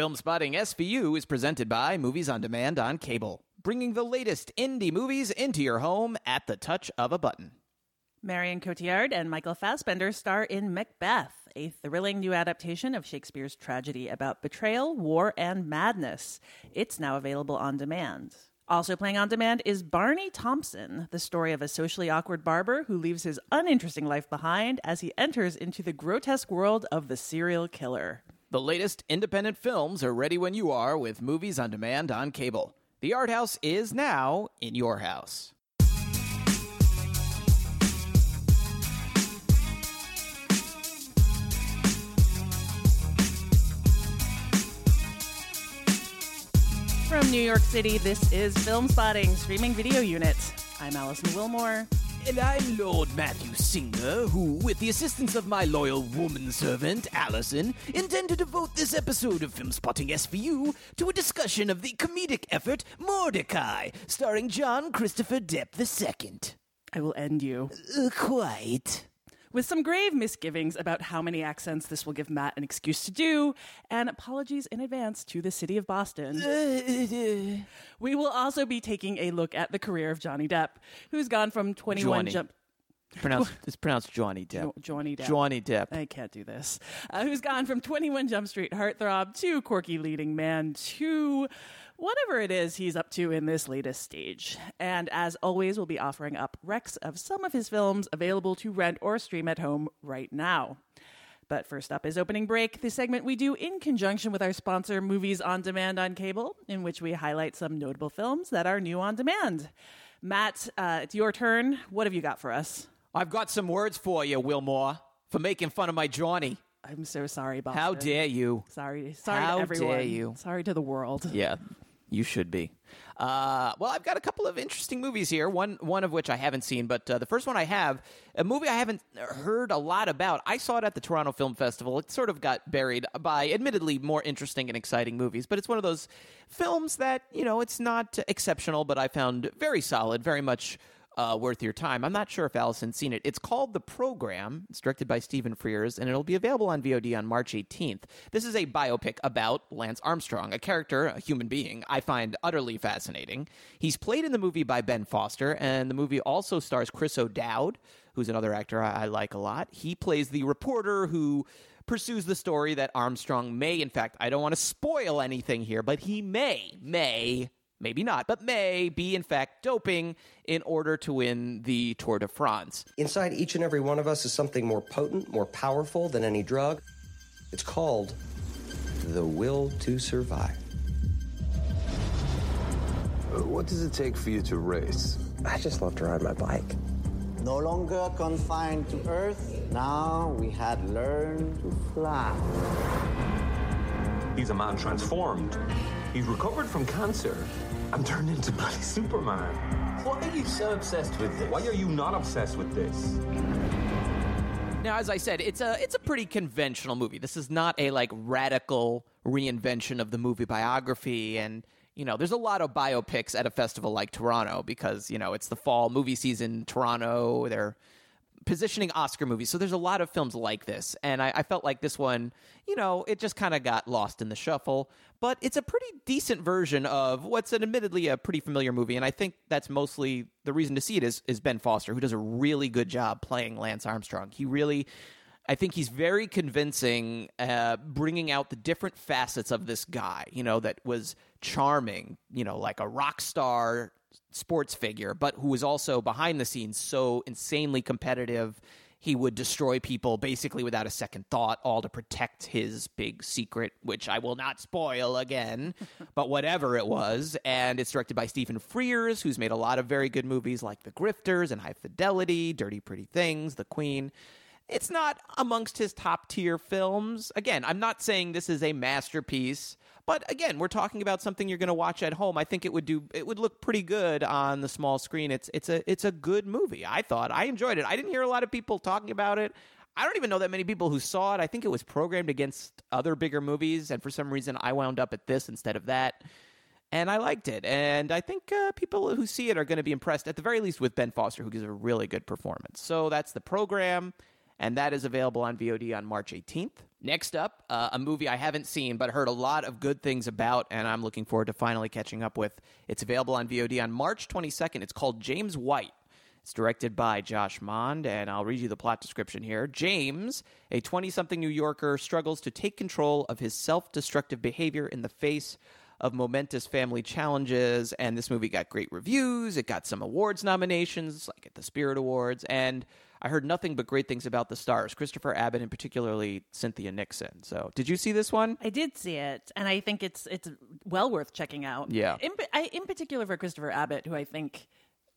Filmspotting SVU is presented by Movies on Demand on Cable, bringing the latest indie movies into your home at the touch of a button. Marion Cotillard and Michael Fassbender star in Macbeth, a thrilling new adaptation of Shakespeare's tragedy about betrayal, war, and madness. It's now available on demand. Also playing on demand is Barney Thomson, the story of a socially awkward barber who leaves his uninteresting life behind as he enters into the grotesque world of the serial killer. The latest independent films are ready when you are with Movies on Demand on Cable. The Art House is now in your house. From New York City, this is Filmspotting Streaming Video Unit. I'm Alison Willmore. And I'm Lord Matthew Singer, who, with the assistance of my loyal woman servant, Alison, intend to devote this episode of Filmspotting SVU to a discussion of the comedic effort Mortdecai, starring John Christopher Depp II. I will end you. Uh, quite. With some grave misgivings about how many accents this will give Matt an excuse to do, and apologies in advance to the city of Boston. We will also be taking a look at the career of Johnny Depp, who's gone from 21 Johnny. jump. pronounced, it's pronounced Johnny Depp. Johnny Depp. Johnny Depp. I can't do this. Uh, who's gone from 21 Jump Street heartthrob to quirky leading man to whatever it is he's up to in this latest stage. And as always, we'll be offering up recs of some of his films available to rent or stream at home right now. But first up is Opening Break, the segment we do in conjunction with our sponsor, Movies on Demand on Cable, in which we highlight some notable films that are new on demand. Matt, uh, it's your turn. What have you got for us? I've got some words for you, Willmore, for making fun of my Johnny. I'm so sorry, Boston. How dare you? Sorry, sorry How to everyone. dare you. Sorry to the world. Yeah, you should be. Uh, well, I've got a couple of interesting movies here. One, one of which I haven't seen, but uh, the first one I have, a movie I haven't heard a lot about. I saw it at the Toronto Film Festival. It sort of got buried by, admittedly, more interesting and exciting movies. But it's one of those films that you know, it's not exceptional, but I found very solid, very much uh, worth your time. I'm not sure if Alison's seen it. It's called The Program. It's directed by Stephen Frears, and it'll be available on VOD on March 18th. This is a biopic about Lance Armstrong, a character, a human being I find utterly fascinating. He's played in the movie by Ben Foster, and the movie also stars Chris O'Dowd, who's another actor I, I like a lot. He plays the reporter who pursues the story that Armstrong may, in fact, I don't want to spoil anything here, but he may, may maybe not, but may be in fact doping in order to win the Tour de France. Inside each and every one of us is something more potent, more powerful than any drug. It's called the will to survive. Uh, what does it take for you to race? I just love to ride my bike. No longer confined to earth, now we had learned to fly. He's a man transformed. He's recovered from cancer and turned into bloody Superman. Why are you so obsessed with this? Why are you not obsessed with this? Now, as I said, it's a it's a pretty conventional movie. This is not a like radical reinvention of the movie biography and you know, there's a lot of biopics at a festival like Toronto because, you know, it's the fall movie season, Toronto, they're positioning Oscar movies. So there's a lot of films like this. And I, I felt like this one, you know, it just kind of got lost in the shuffle. But it's a pretty decent version of what's an admittedly a pretty familiar movie. And I think that's mostly the reason to see it is, is Ben Foster, who does a really good job playing Lance Armstrong. He really. I think he's very convincing, uh, bringing out the different facets of this guy. You know, that was charming. You know, like a rock star sports figure, but who was also behind the scenes so insanely competitive. He would destroy people basically without a second thought, all to protect his big secret, which I will not spoil again, but whatever it was. And it's directed by Stephen Frears, who's made a lot of very good movies like The Grifters and High Fidelity, Dirty Pretty Things, The Queen. It's not amongst his top tier films. Again, I'm not saying this is a masterpiece, but again, we're talking about something you're going to watch at home. I think it would do it would look pretty good on the small screen. It's it's a it's a good movie. I thought I enjoyed it. I didn't hear a lot of people talking about it. I don't even know that many people who saw it. I think it was programmed against other bigger movies, and for some reason, I wound up at this instead of that. And I liked it. And I think uh, people who see it are going to be impressed, at the very least, with Ben Foster, who gives a really good performance. So that's the program. And that is available on VOD on March 18th. Next up, uh, a movie I haven't seen but heard a lot of good things about, and I'm looking forward to finally catching up with. It's available on VOD on March 22nd. It's called James White. It's directed by Josh Mond, and I'll read you the plot description here. James, a 20 something New Yorker, struggles to take control of his self destructive behavior in the face of momentous family challenges. And this movie got great reviews. It got some awards nominations, like at the Spirit Awards. And I heard nothing but great things about the stars, Christopher Abbott and particularly Cynthia Nixon. So, did you see this one? I did see it, and I think it's it's well worth checking out. Yeah. In, I, in particular for Christopher Abbott, who I think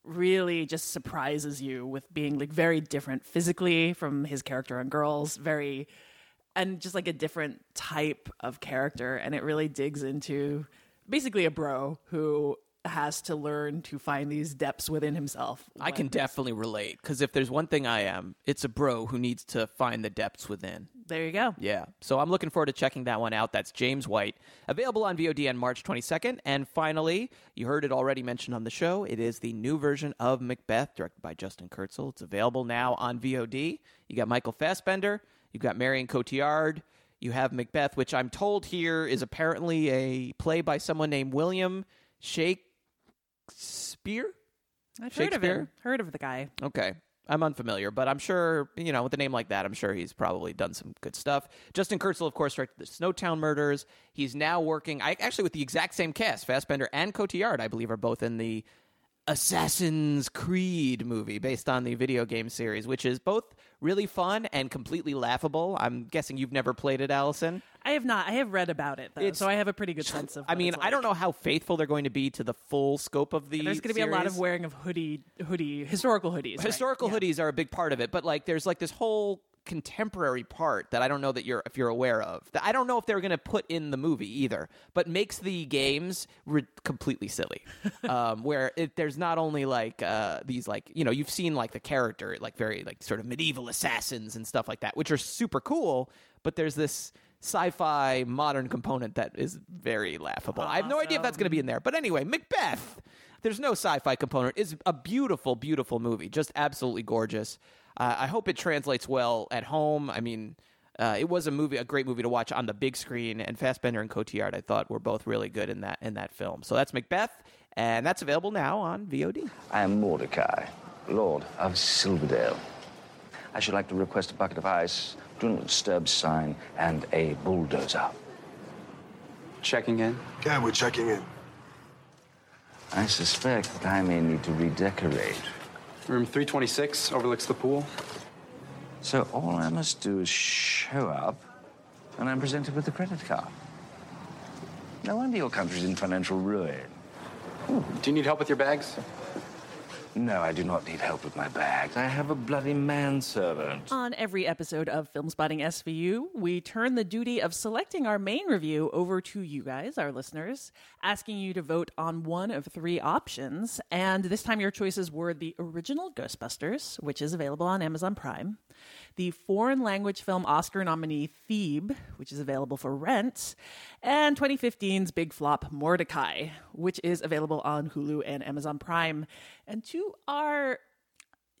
really just surprises you with being like very different physically from his character on Girls, very and just like a different type of character, and it really digs into basically a bro who has to learn to find these depths within himself. I can definitely relate because if there's one thing I am, it's a bro who needs to find the depths within. There you go. Yeah. So I'm looking forward to checking that one out. That's James White, available on VOD on March 22nd. And finally, you heard it already mentioned on the show. It is the new version of Macbeth, directed by Justin Kurzel. It's available now on VOD. You got Michael Fassbender, you've got Marion Cotillard, you have Macbeth, which I'm told here is apparently a play by someone named William Shakespeare. I've heard of him. Heard of the guy. Okay. I'm unfamiliar, but I'm sure, you know, with a name like that, I'm sure he's probably done some good stuff. Justin Kurzel, of course, directed the Snowtown Murders. He's now working, I actually, with the exact same cast. Fassbender and Cotillard, I believe, are both in the Assassin's Creed movie based on the video game series, which is both really fun and completely laughable. I'm guessing you've never played it, Alison. I have not. I have read about it, though, so I have a pretty good sense of. I mean, it's I don't know how faithful they're going to be to the full scope of the. There's going to be a lot of wearing of hoodie, hoodie, historical hoodies. right? historical Yeah. hoodies are a big part of it but like there's like this whole contemporary part that i don't know that you're if you're aware of that i don't know if they're going to put in the movie either but makes the games re- completely silly um, where it, there's not only like uh, these like you know you've seen like the character like very like sort of medieval assassins and stuff like that which are super cool but there's this sci-fi modern component that is very laughable i have no idea if that's going to be in there but anyway macbeth there's no sci-fi component. It's a beautiful, beautiful movie, just absolutely gorgeous. Uh, I hope it translates well at home. I mean, uh, it was a movie, a great movie to watch on the big screen, and Fassbender and Cotillard, I thought, were both really good in that in that film. So that's Macbeth, and that's available now on VOD. I am Mortdecai, Lord of Silverdale. I should like to request a bucket of ice, do not disturb sign, and a bulldozer. Checking in. Yeah, we're checking in. I suspect that I may need to redecorate. Room 326 overlooks the pool. So all I must do is show up, and I'm presented with a credit card. No wonder your country's in financial ruin. Do you need help with your bags? No, I do not need help with my bags. I have a bloody manservant. On every episode of Filmspotting SVU, we turn the duty of selecting our main review over to you guys, our listeners, asking you to vote on one of three options. And this time your choices were the original Ghostbusters, which is available on Amazon Prime, the foreign language film Oscar nominee Theeb, which is available for rent, and 2015's big flop Mortdecai, which is available on Hulu and Amazon Prime. And to our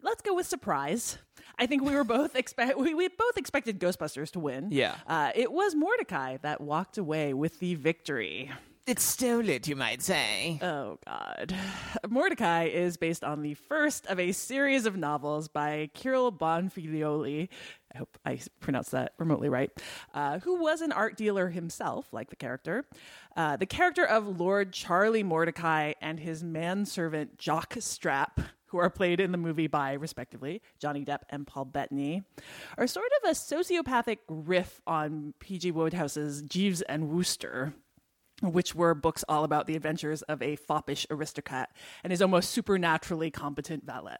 let's go with surprise. I think we were both expect we, we both expected Ghostbusters to win. Yeah. uh, it was Mortdecai that walked away with the victory. It's stole it, you might say. Oh God, Mortdecai is based on the first of a series of novels by Kyril Bonfiglioli. I hope I pronounced that remotely right. Uh, who was an art dealer himself, like the character. Uh, the character of Lord Charlie Mortdecai and his manservant Jock Strapp who are played in the movie by, respectively, Johnny Depp and Paul Bettany, are sort of a sociopathic riff on P.G. Wodehouse's Jeeves and Wooster, which were books all about the adventures of a foppish aristocrat and his almost supernaturally competent valet.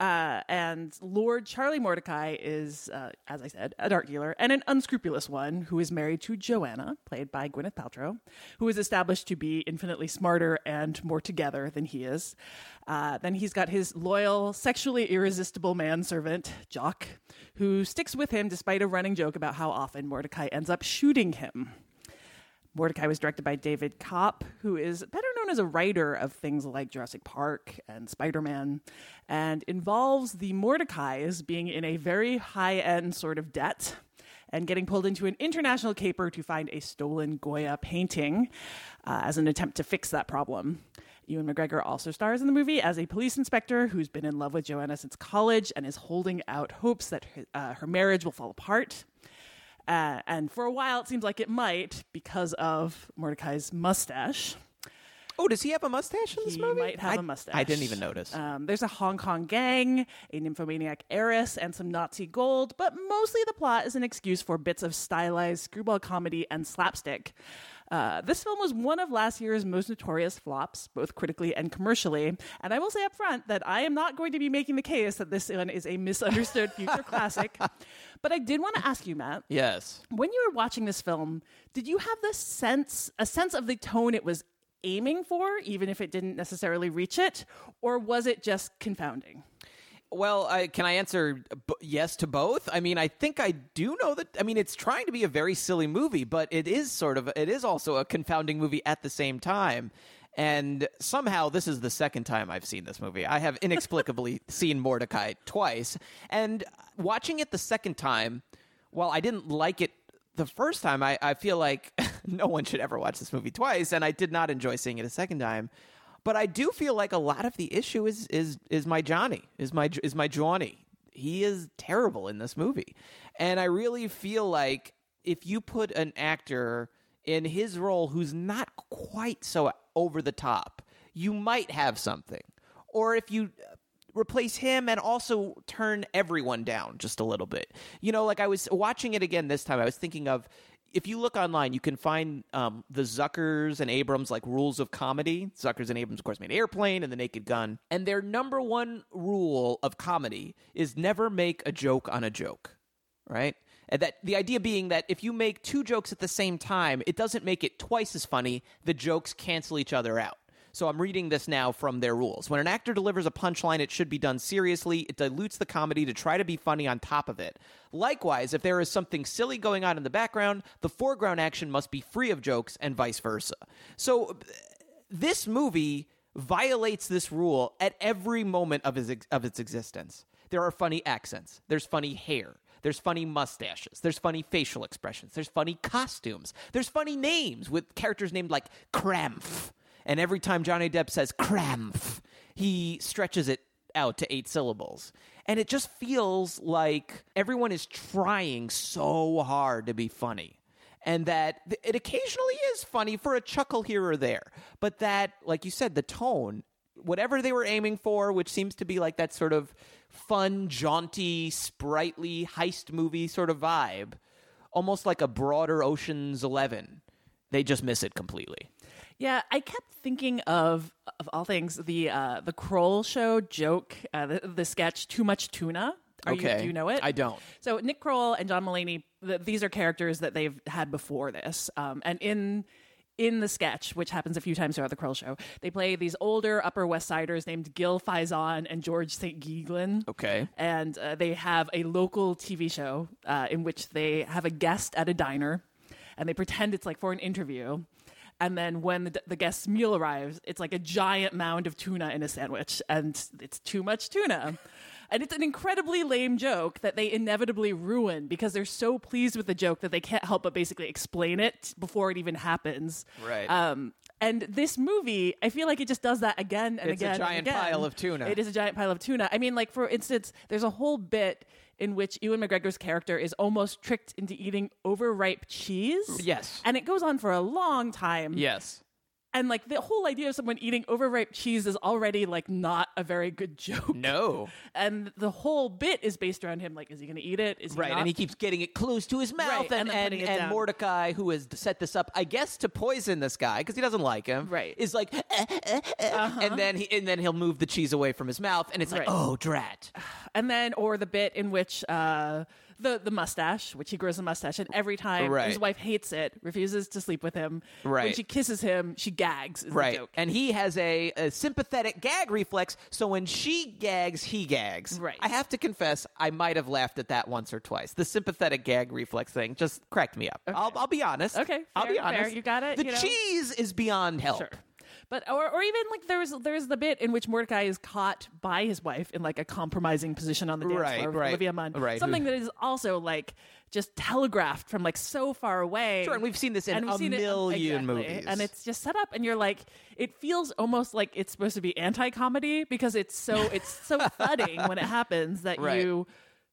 Uh, and Lord Charlie Mortdecai is, uh, as I said, a art dealer and an unscrupulous one who is married to Joanna, played by Gwyneth Paltrow, who is established to be infinitely smarter and more together than he is. Uh, then he's got his loyal, sexually irresistible manservant, Jock, who sticks with him despite a running joke about how often Mortdecai ends up shooting him. Mortdecai was directed by David Koepp, who is better known as a writer of things like Jurassic Park and Spider Man, and involves the Mortdecais being in a very high end sort of debt and getting pulled into an international caper to find a stolen Goya painting uh, as an attempt to fix that problem. Ewan McGregor also stars in the movie as a police inspector who's been in love with Joanna since college and is holding out hopes that uh, her marriage will fall apart. Uh, and for a while, it seems like it might because of Mortdecai's mustache. Oh, does he have a mustache in this He movie? might have I- a mustache. I didn't even notice. Um, there's a Hong Kong gang, a nymphomaniac heiress, and some Nazi gold, but mostly the plot is an excuse for bits of stylized screwball comedy and slapstick. Uh, this film was one of last year's most notorious flops, both critically and commercially. And I will say up front that I am not going to be making the case that this one is a misunderstood future classic. But I did want to ask you, Matt, yes. when you were watching this film, did you have this sense, a sense of the tone it was aiming for, even if it didn't necessarily reach it, or was it just confounding? Well, I, can I answer b- yes to both? I mean, I think I do know that. I mean, it's trying to be a very silly movie, but it is sort of. It is also a confounding movie at the same time. And somehow, this is the second time I've seen this movie. I have inexplicably seen Mortdecai twice, and watching it the second time, while I didn't like it the first time, I, I feel like no one should ever watch this movie twice, and I did not enjoy seeing it a second time. But I do feel like a lot of the issue is is is my Johnny, is my is my Johnny. He is terrible in this movie, and I really feel like if you put an actor in his role who's not quite so over the top, you might have something. Or if you uh, replace him and also turn everyone down just a little bit. You know, like I was watching it again this time, I was thinking of if you look online, you can find um, the Zuckers and Abrams like rules of comedy. Zuckers and Abrams, of course, made Airplane and The Naked Gun, and their number one rule of comedy is never make a joke on a joke, right? And that the idea being that if you make two jokes at the same time, it doesn't make it twice as funny. The jokes cancel each other out. So I'm reading this now from their rules. When an actor delivers a punchline, it should be done seriously. It dilutes the comedy to try to be funny on top of it. Likewise, if there is something silly going on in the background, the foreground action must be free of jokes and vice versa. So this movie violates this rule at every moment of, his, of its existence. There are funny accents, there's funny hair, there's funny mustaches. There's funny facial expressions. There's funny costumes. There's funny names with characters named like Krampf. And every time Johnny Depp says Krampf, he stretches it out to eight syllables. And it just feels like everyone is trying so hard to be funny. And that it occasionally is funny for a chuckle here or there. But that, like you said, the tone, whatever they were aiming for, which seems to be like that sort of fun, jaunty, sprightly heist movie sort of vibe, almost like a broader Ocean's Eleven. They just miss it completely. Yeah, I kept thinking of of all things the uh, the Kroll show joke, uh, the, the sketch "Too Much Tuna." Are you, Okay. do you know it? I don't. So Nick Kroll and John Mulaney, th- these are characters that they've had before this, um, and in in the sketch, which happens a few times throughout the Kroll show, they play these older Upper West Siders named Gil Faizon and George St. Geegland. Okay. and uh, they have a local TV show uh, in which they have a guest at a diner, and they pretend it's like for an interview. And then when the, the guest's meal arrives, it's like a giant mound of tuna in a sandwich, and it's too much tuna. And it's an incredibly lame joke that they inevitably ruin because they're so pleased with the joke that they can't help but basically explain it before it even happens. Right. Um, and this movie, I feel like it just does that again and again. It's a giant again. pile of tuna. It is a giant pile of tuna. I mean, like for instance, there's a whole bit in which Ewan McGregor's character is almost tricked into eating overripe cheese. Yes. And it goes on for a long time. Yes. And like the whole idea of someone eating overripe cheese is already like not a very good joke. No. And the whole bit is based around him like, is he going to eat it? Is he Right, not? and he keeps getting it close to his mouth, Right, and and and, and. Mortdecai, who has set this up, I guess, to poison this guy because he doesn't like him, Right. Is like, "Eh, eh, eh," and then he and then he'll move the cheese away from his mouth, and it's like, Right. oh, drat. and then or the bit in which uh the the mustache, which he grows a mustache, and every time Right. his wife hates it, refuses to sleep with him. Right. When she kisses him, she gags. Is the Right. joke. And he has a, a sympathetic gag reflex, so when she gags, he gags. Right. I have to confess, I might have laughed at that once or twice. The sympathetic gag reflex thing just cracked me up. I'll, I'll be honest. Okay, I'll be fair, fair. honest. You got it, The you know? cheese is beyond help. Sure. But or, or even like there's there's the bit in which Mortdecai is caught by his wife in like a compromising position on the dance Right, floor with right, Olivia Munn. right. Something that is also like just telegraphed from like so far away. Sure, and we've seen this in And a million exactly. movies. And it's just set up and you're like it feels almost like it's supposed to be anti-comedy because it's so it's so thudding when it happens that Right. you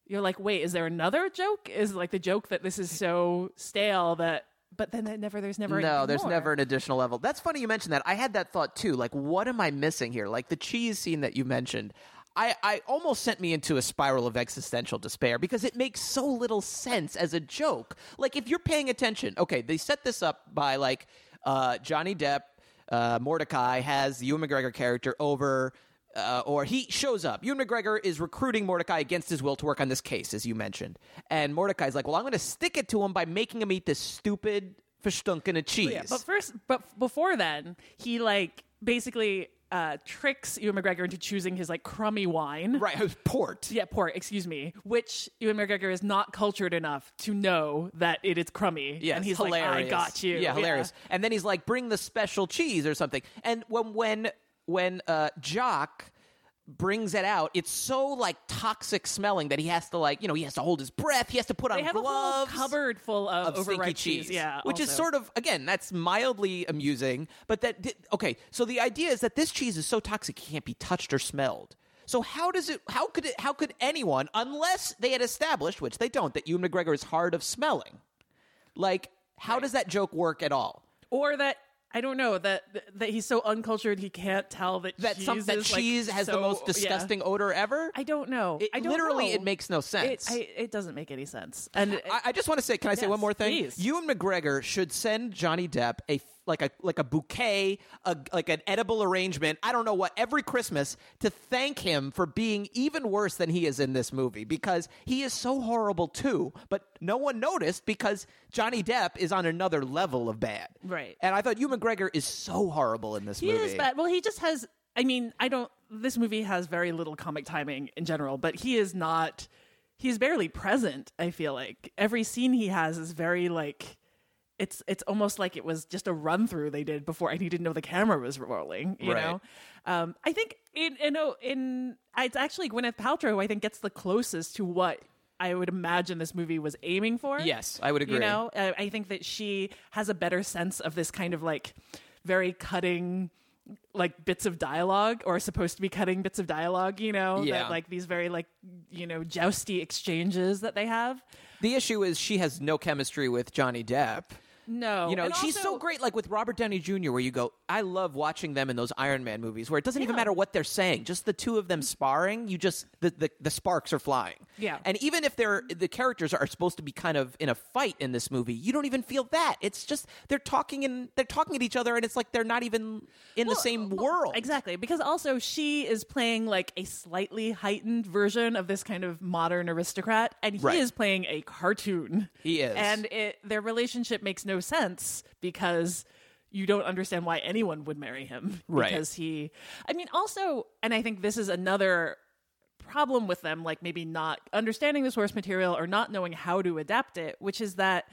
you're like, wait, is there another joke? Is like the joke that this is so stale that but then it never there's never an additional level. No, there's more. never an additional level. That's funny you mentioned that. I had that thought too. Like, what am I missing here? Like the cheese scene that you mentioned. I, I almost sent me into a spiral of existential despair because it makes so little sense as a joke. Like, if you're paying attention, okay, they set this up by like uh, Johnny Depp, uh, Mortdecai has the Ewan McGregor character over uh, or he shows up. Ewan McGregor is recruiting Mortdecai against his will to work on this case, as you mentioned. And Mortdecai's like, well, I'm going to stick it to him by making him eat this stupid verstunken of cheese. Yeah, but first, but before then, he like basically uh, tricks Ewan McGregor into choosing his like crummy wine. right, was port. Yeah, port. Excuse me. Which Ewan McGregor is not cultured enough to know that it is crummy. Yeah, and he's hilarious. like, "I got you." Yeah, hilarious. And then he's like, "Bring the special cheese or something." And when when when uh, Jock brings it out, it's so like toxic smelling that he has to like you know he has to hold his breath. He has to put They on have a whole gloves. cupboard full of, of overripe cheese, Yeah, which is sort of again that's mildly amusing, but that okay. So the idea is that this cheese is so toxic it can't be touched or smelled. So how does it? How could it? How could anyone, unless they had established, which they don't, that Ewan McGregor is hard of smelling? Like, how does that joke work at all? or that. I don't know that that he's so uncultured he can't tell that That cheese some that is, like, cheese has the so- most yeah. disgusting odor ever. I don't know. It- I don't literally, know. it makes no sense. It, I, it doesn't make any sense. And I, I just want to say, can I say one more thing? please. and McGregor should send Johnny Depp a like a like a bouquet, a, like an edible arrangement. I don't know what every Christmas to thank him for being even worse than he is in this movie because he is so horrible too. But no one noticed because Johnny Depp is on another level of bad. Right. And I thought Ewan McGregor is so horrible in this He movie. He is bad. Well, he just has. I mean, I don't. This movie has very little comic timing in general, but he is not. He's barely present. I feel like every scene he has is very like. It's it's almost like it was just a run through they did before I needed to know the camera was rolling. You Right. know, um, I think in in in it's actually Gwyneth Paltrow. Who I think gets the closest to what I would imagine this movie was aiming for. Yes, I would agree. You know, uh, I think that she has a better sense of this kind of like very cutting like bits of dialogue or supposed to be cutting bits of dialogue you know Yeah. that like these very like you know jousty exchanges that they have the issue is she has no chemistry with Johnny Depp. No You know, And she's so great, like with Robert Downey Jr., where you go, I love watching them in those Iron Man movies where it doesn't even matter what they're saying, just the two of them sparring, you just, the, the, the sparks are flying. Yeah. And even if they're, the characters are supposed to be kind of in a fight in this movie, you don't even feel that. It's just, they're talking and they're talking at each other and it's like they're not even in the same well, world. Exactly. Because also she is playing like a slightly heightened version of this kind of modern aristocrat, and he Right. is playing a cartoon. He is. And it, their relationship makes no sense because you don't understand why anyone would marry him. Right. Because he, I mean, also, and I think this is another problem with them, like maybe not understanding the source material or not knowing how to adapt it, which is that.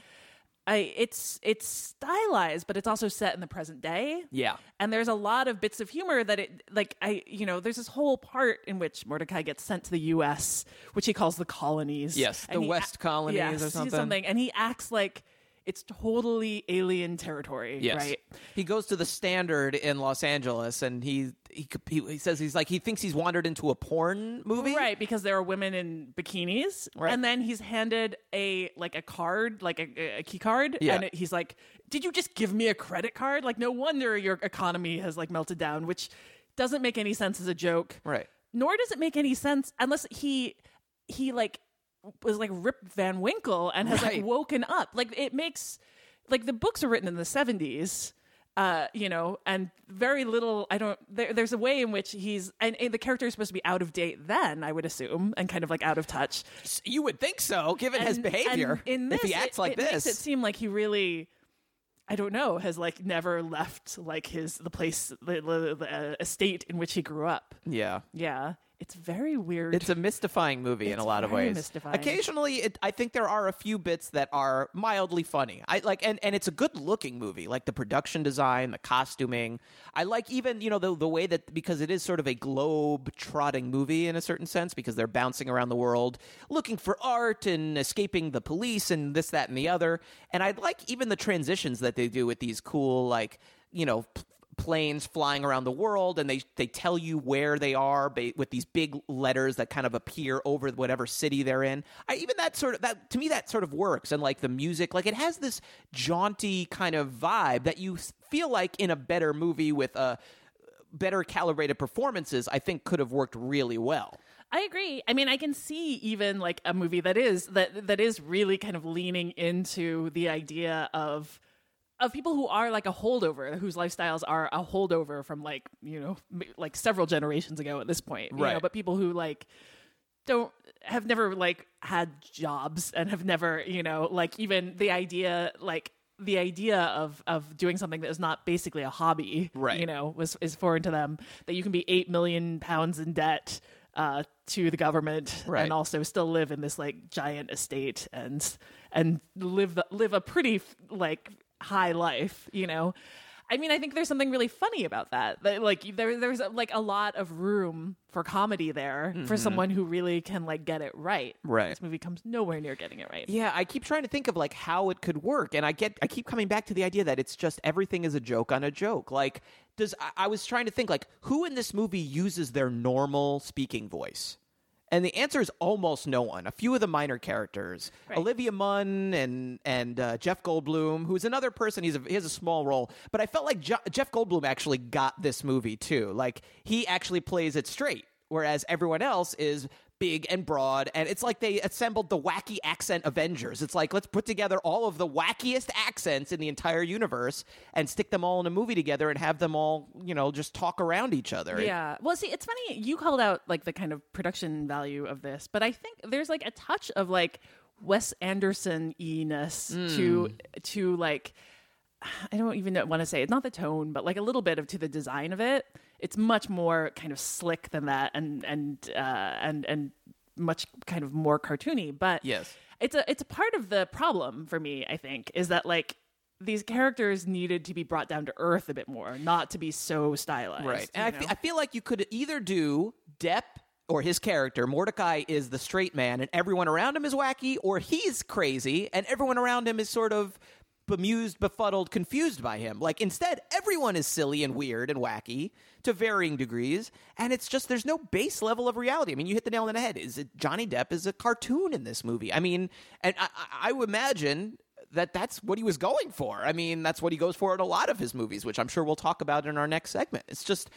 I, it's it's stylized, but it's also set in the present day Yeah. and there's a lot of bits of humor that it like i you know there's this whole part in which mortdecai gets sent to the us which he calls the colonies Yes, the he West colonies yes, or he's something. and he acts like it's totally alien territory Yes. right He goes to the standard in Los Angeles and he, he, he, he says he's like, he thinks he's wandered into a porn movie. right because there are women in bikinis Right. and then he's handed a like a card like a, a key card Yeah. and he's like did you just give me a credit card like no wonder your economy has like melted down which doesn't make any sense as a joke Right. nor does it make any sense unless he he like was like Rip Van Winkle and has Right. like woken up. Like it makes like the books are written in the seventies. Uh, you know, and very little. I don't. There, there's a way in which he's and, and the character is supposed to be out of date. Then I would assume, and kind of like out of touch. You would think so, given his behavior. and in this, if he acts it, like it this, makes it seem like he really. I don't know. Has like never left like his the place the, the, the uh, estate in which he grew up. yeah. Yeah, it's very weird. It's a mystifying movie in a lot of ways. mystifying. Occasionally, it, I think there are a few bits that are mildly funny. I like, and, and it's a good looking movie. Like the production design, the costuming. I like even you know the the way that because it is sort of a globe trotting movie in a certain sense because they're bouncing around the world looking for art and escaping the police and this that and the other. And I like even the transitions that they do with these cool like you know. Planes flying around the world and they they tell you where they are ba- with these big letters that kind of appear over whatever city they're in I, even that sort of that to me that sort of works and like the music like it has this jaunty kind of vibe that you feel like in a better movie with a better calibrated performances i think could have worked really well I agree. I mean, I can see even like a movie that is that that is really kind of leaning into the idea of of people who are like a holdover, whose lifestyles are a holdover from like you know like several generations ago at this point, you know, Right. but people who like don't have never like had jobs and have never you know like even the idea like the idea of of doing something that is not basically a hobby Right. you know was is foreign to them that you can be 8 million pounds in debt uh to the government Right. and also still live in this like giant estate and and live the, live a pretty like high life you know I mean, I think there's something really funny about that. That like there, there's like a lot of room for comedy there for someone who really can like get it right. Mm-hmm. Right. This movie comes nowhere near getting it right. Yeah, I keep trying to think of like how it could work, and I get I keep coming back to the idea that it's just everything is a joke on a joke. Like, does I, I was trying to think like who in this movie uses their normal speaking voice, and the answer is almost no one. A few of the minor characters, Olivia Munn and and uh, Jeff Goldblum, who's another person. He's a, he has a small role, but I felt like Jeff Goldblum actually got this movie too. Like he actually plays it straight, whereas everyone else is big and broad and it's like they assembled the wacky accent avengers it's like let's put together all of the wackiest accents in the entire universe and stick them all in a movie together and have them all you know just talk around each other Yeah. Well, see, it's funny you called out like the kind of production value of this, but I think there's like a touch of like Wes Anderson ness hmm. to to like I don't even want to say it's not the tone, but like a little bit of to the design of it. It's much more kind of slick than that, and and uh, and and much kind of more cartoony. But Yes. it's a it's a part of the problem for me. I think is that like these characters needed to be brought down to earth a bit more, not to be so stylized. right and I, know? I feel like you could either do depp or his character mortdecai is the straight man and everyone around him is wacky or he's crazy and everyone around him is sort of bemused befuddled confused by him. Like instead everyone is silly and weird and wacky to varying degrees and it's just there's no base level of reality. I mean you hit the nail on the head. Is it johnny depp is a cartoon in this movie. I mean and i, I, would imagine that that's what he was going for. I mean that's what he goes for in a lot of his movies which i'm sure we'll talk about in our next segment. It's just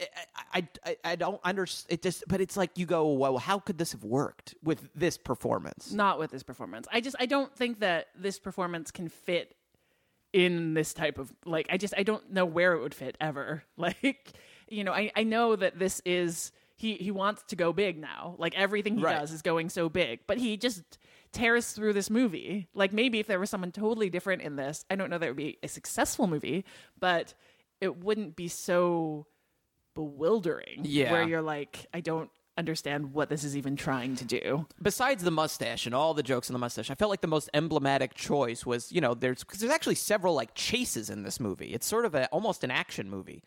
I, I, I, I don't understand it just but it's like you go well how could this have worked with this performance not with this performance. I just I don't think that this performance can fit in this type of like I just I don't know where it would fit ever. Like you know, I I know that this is he he wants to go big now. Like everything he Right. does is going so big, but he just tears through this movie. Like maybe if there was someone totally different in this, I don't know that it would be a successful movie, but it wouldn't be so bewildering Yeah. where you're like I don't understand what this is even trying to do. besides the mustache and all the jokes on the mustache, I felt like the most emblematic choice was, you know, there's because there's actually several like chases in this movie. It's sort of a almost an action movie.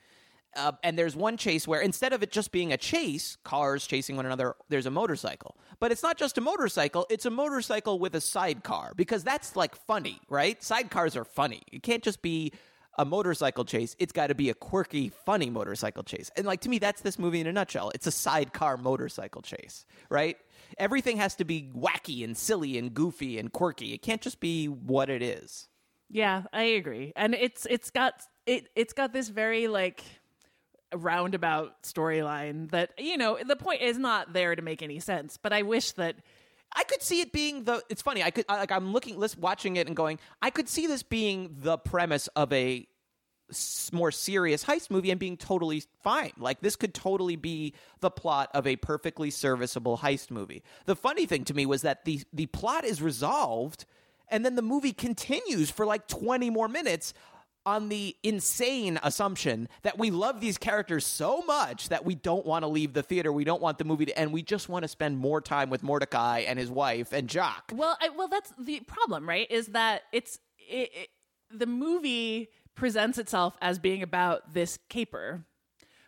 Uh, and there's one chase where instead of it just being a chase, cars chasing one another, there's a motorcycle. But it's not just a motorcycle, it's a motorcycle with a sidecar because that's like funny, right? Sidecars are funny. It can't just be a motorcycle chase, it's got to be a quirky, funny motorcycle chase. And like to me, that's this movie in a nutshell. It's a sidecar motorcycle chase, right? Everything has to be wacky and silly and goofy and quirky. It can't just be what it is. Yeah, I agree. And it's it's got it it's got this very like roundabout storyline that you know, the point is not there to make any sense, but I wish that I could see it being the. It's funny. I could I- like I'm looking, list, watching it, and going. I could see this being the premise of a s- more serious heist movie and being totally fine. Like this could totally be the plot of a perfectly serviceable heist movie. The funny thing to me was that the the plot is resolved and then the movie continues for like 20 more minutes on the insane assumption that we love these characters so much that we don't want to leave the theater. We don't want the movie to end. We just want to spend more time with Mortdecai and his wife and Jock. Well, I, well, that's the problem, right? Is that it's it, it, the movie presents itself as being about this caper,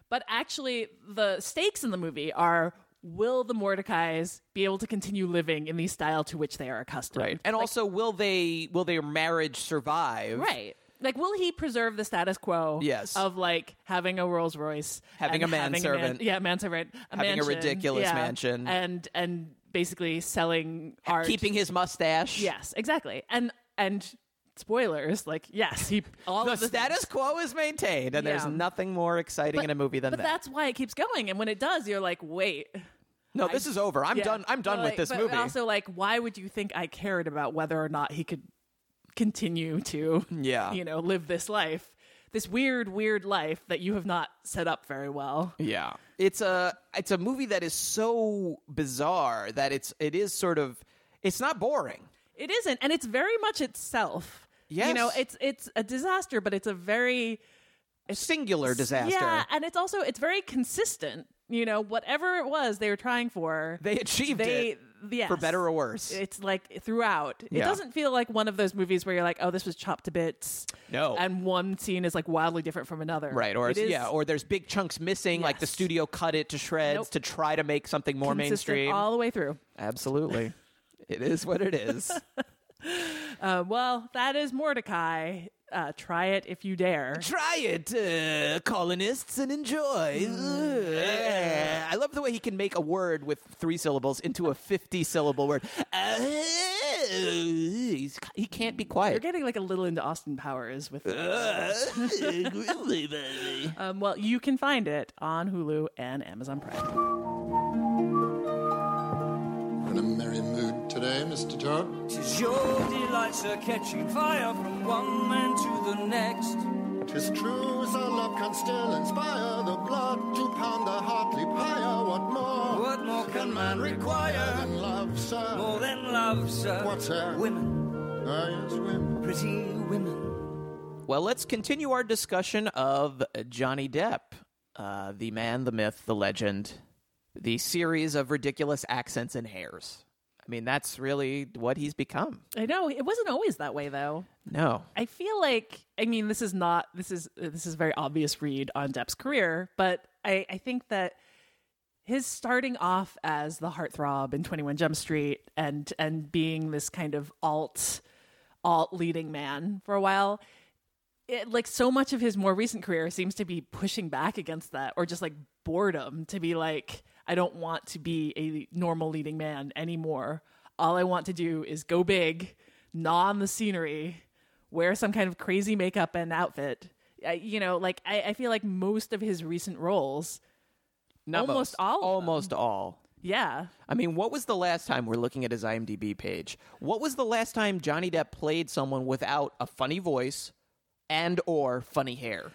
but actually, the stakes in the movie are. Will the Mortdecais be able to continue living in the style to which they are accustomed? And also, will they will their marriage survive? Right. Like, will he preserve the status quo? Yes. Of like having a Rolls Royce, Having a manservant. man, yeah, manservant, a Having a ridiculous yeah, mansion. and and basically selling art, Keeping his mustache. Yes, exactly. And and spoilers, like yes, he all The the status quo is maintained, and there's nothing more exciting in a movie than but that. But that's why it keeps going. And when it does, you're like, wait. No, this is over. I'm Yeah. done. I'm done But, with like- this but movie. Also, like, why would you think I cared about whether or not he could continue to, Yeah. you know, live this life, this weird, weird life that you have not set up very well? Yeah. It's a it's a movie that is so bizarre that it's it is sort of it's not boring. It isn't, and it's very much itself. You know, it's it's a disaster, but it's a very Singular disaster. Yeah, and it's also it's very consistent. You know, whatever it was they were trying for, They achieved they, it yes. for better or worse. It's like throughout. It doesn't feel like one of those movies where you're like, oh, this was chopped to bits. No. and one scene is like wildly different from another. Right, or is yeah, or there's big chunks missing, like the studio cut it to shreds Nope. to try to make something more consistent mainstream. all the way through. Absolutely, it is what it is. Uh, well, that is Mortdecai. Uh, try it if you dare. Try it, uh, colonists, and enjoy. Uh, I love the way he can make a word with three syllables into a fifty-syllable word. Uh, he's, he can't be quiet. You're getting like a little into Austin Powers with. Um, well, you can find it on Hulu and Amazon Prime. In a merry mood today, Mr. Todd. Tis your delights are catching fire from one man to the next. Tis true, so love can still inspire the blood to pound the heart leap higher. What more? What more can man require? than love, sir? More than love, sir. What, sir? Women, Ah, yes, women. pretty women. Well, let's continue our discussion of Johnny Depp, uh, the man, the myth, the legend, the series of ridiculous accents and hairs. I mean, that's really what he's become. I know it wasn't always that way though. No. I feel like I mean this is not this is this is a very obvious read on Depp's career, but I, I think that his starting off as the heartthrob in Twenty One Jump Street and and being this kind of alt alt leading man for a while, it, like so much of his more recent career seems to be pushing back against that or just like boredom to be like I don't want to be a normal leading man anymore. All I want to do is go big, gnaw on the scenery, wear some kind of crazy makeup and outfit. I, you know, like I, I feel like most of his recent roles, Not Almost most. all of them. Almost all. yeah, I mean, what was the last time we're looking at his IMDb page? What was the last time Johnny Depp played someone without a funny voice and or funny hair?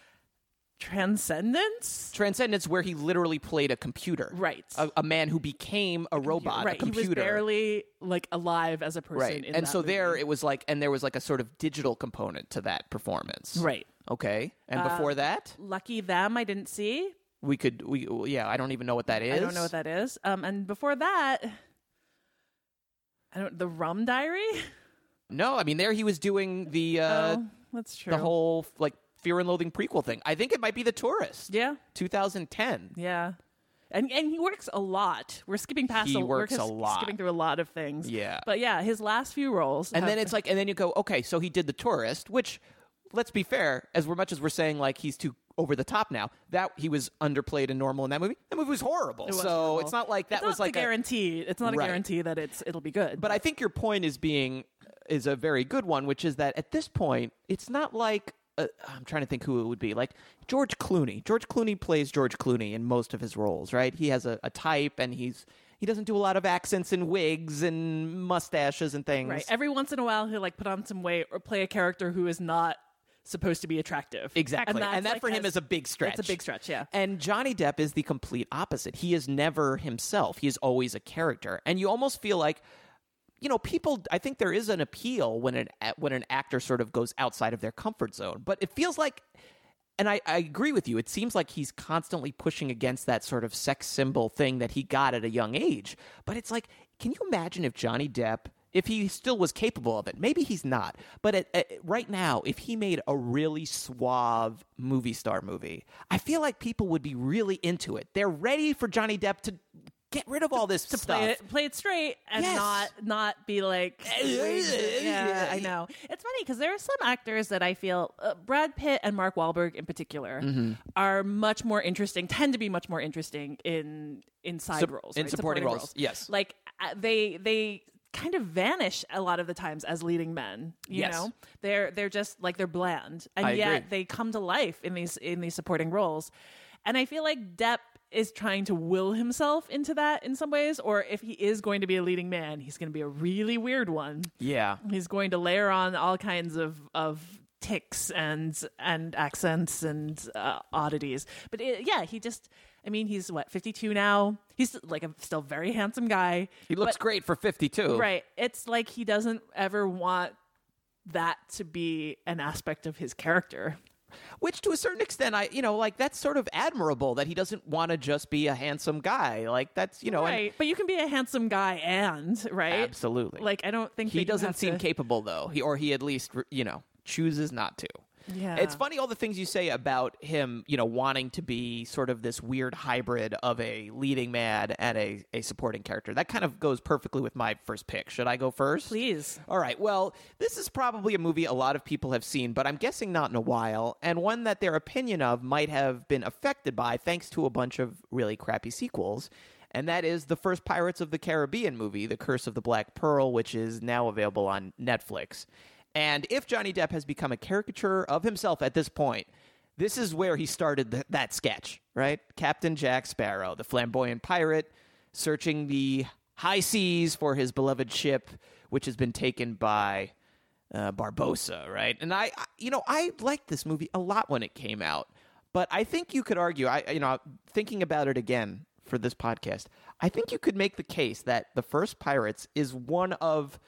Transcendence. Transcendence, where he literally played a computer, Right. A, a man who became a robot, right, a computer. he was barely like alive as a person. right. And so there, it was like, and there was like a sort of digital component to that performance, right. Okay, and Uh, before that, Lucky them, I didn't see. we could, we yeah, I don't even know what that is. I don't know what that is. Um, and before that, I don't. The Rum Diary. No, I mean there he was doing the uh, oh, that's true. the whole like Fear and Loathing prequel thing. I think it might be The Tourist. Yeah, 2010. yeah. And and he works a lot. We're skipping past. He a, works a lot. Skipping through a lot of things. Yeah. But yeah, his last few roles. And have- then it's like, and then you go, okay, so he did The Tourist, which, let's be fair, as much as we're saying like he's too over the top now, that he was underplayed and normal in that movie. That movie was horrible. It was so horrible. it's not like that It's was like a a, guarantee. It's not a Right. guarantee that it's it'll be good. But I think your point is being is a very good one, which is that at this point, it's not like uh, I'm trying to think who it would be. Like George Clooney. George Clooney plays George Clooney in most of his roles, right? He has a, a type, and he's he doesn't do a lot of accents and wigs and mustaches and things. right. Every once in a while, he'll like put on some weight or play a character who is not supposed to be attractive. Exactly. And, that's, that like, for him as- is a big stretch. It's a big stretch, yeah. And Johnny Depp is the complete opposite. He is never himself. He is always a character. And you almost feel like you know, people I think there is an appeal when an when an actor sort of goes outside of their comfort zone. But it feels like and I, I agree with you. It seems like he's constantly pushing against that sort of sex symbol thing that he got at a young age. But it's like, can you imagine if Johnny Depp, if he still was capable of it? Maybe he's not. But at, at, right now, if he made a really suave movie star movie, I feel like people would be really into it. They're ready for Johnny Depp to get rid of all this to stuff. play it play it straight and Yes. not not be like yeah I know it's funny because there are some actors that I feel uh, Brad Pitt and Mark Wahlberg in particular Mm-hmm. are much more interesting tend to be much more interesting in in side Sup- roles in right? supporting roles, yes. like uh, they they kind of vanish a lot of the times as leading men you Yes. know they're they're just like they're bland and I yet agree. they come to life in these in these supporting roles and i feel like depp is trying to will himself into that in some ways or if he is going to be a leading man he's going to be a really weird one yeah. he's going to layer on all kinds of of ticks and and accents and uh, oddities but it, yeah he just i mean he's what 52 now he's like a still very handsome guy He looks but- great for 52. Right. It's like he doesn't ever want that to be an aspect of his character. Which, to a certain extent, I, you know, like that's sort of admirable that he doesn't want to just be a handsome guy. Like that's, you know, and- right. But you can be a handsome guy and, right? Absolutely. Like I don't think he doesn't seem to- capable though he or he at least you know chooses not to Yeah. it's funny all the things you say about him you know wanting to be sort of this weird hybrid of a leading man and a, a supporting character that kind of goes perfectly with my first pick should i go first Please. all right well this is probably a movie a lot of people have seen but i'm guessing not in a while and one that their opinion of might have been affected by thanks to a bunch of really crappy sequels and that is the first Pirates of the Caribbean movie, The Curse of the Black Pearl, which is now available on Netflix. And if Johnny Depp has become a caricature of himself at this point, this is where he started th- that sketch, right? Captain Jack Sparrow, the flamboyant pirate, searching the high seas for his beloved ship, which has been taken by uh, Barbossa, right? And I, I- you know, I liked this movie a lot when it came out, but I think you could argue, I, you know, thinking about it again for this podcast, I think you could make the case that the first Pirates is one of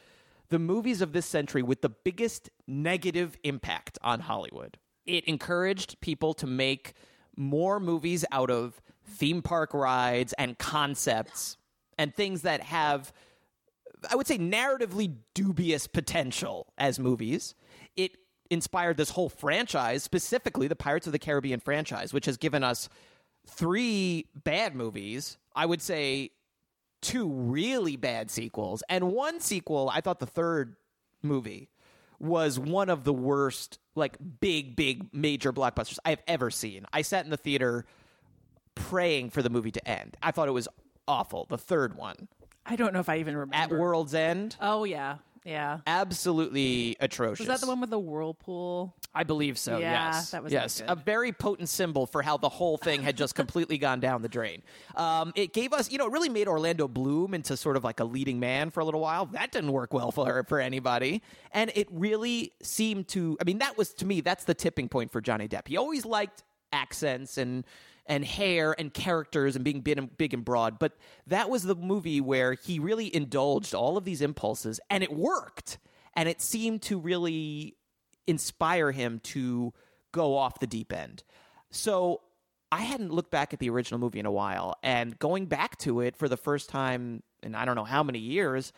the movies of this century with the biggest negative impact on Hollywood. It encouraged people to make more movies out of theme park rides and concepts and things that have I would say narratively dubious potential as movies. It inspired this whole franchise, specifically the Pirates of the Caribbean franchise, which has given us three bad movies. I would say two really bad sequels, and one sequel. I thought the third movie was one of the worst, like big, big, major blockbusters I have ever seen. I sat in the theater praying for the movie to end. I thought it was awful. The third one I don't know if I even remember. at. World's End, oh yeah, yeah. absolutely atrocious. Was that the one with the whirlpool? I believe so. Yeah, yes, that was yes, a very potent symbol for how the whole thing had just completely gone down the drain. Um, it gave us, you know, it really made Orlando Bloom into sort of like a leading man for a little while. That didn't work well for for anybody, and it really seemed to. I mean, that was to me that's the tipping point for Johnny Depp. He always liked accents and and hair and characters and being big and, broad, but that was the movie where he really indulged all of these impulses, and it worked. And it seemed to really inspire him to go off the deep end. So I hadn't looked back at the original movie in a while, and going back to it for the first time in I don't know how many years,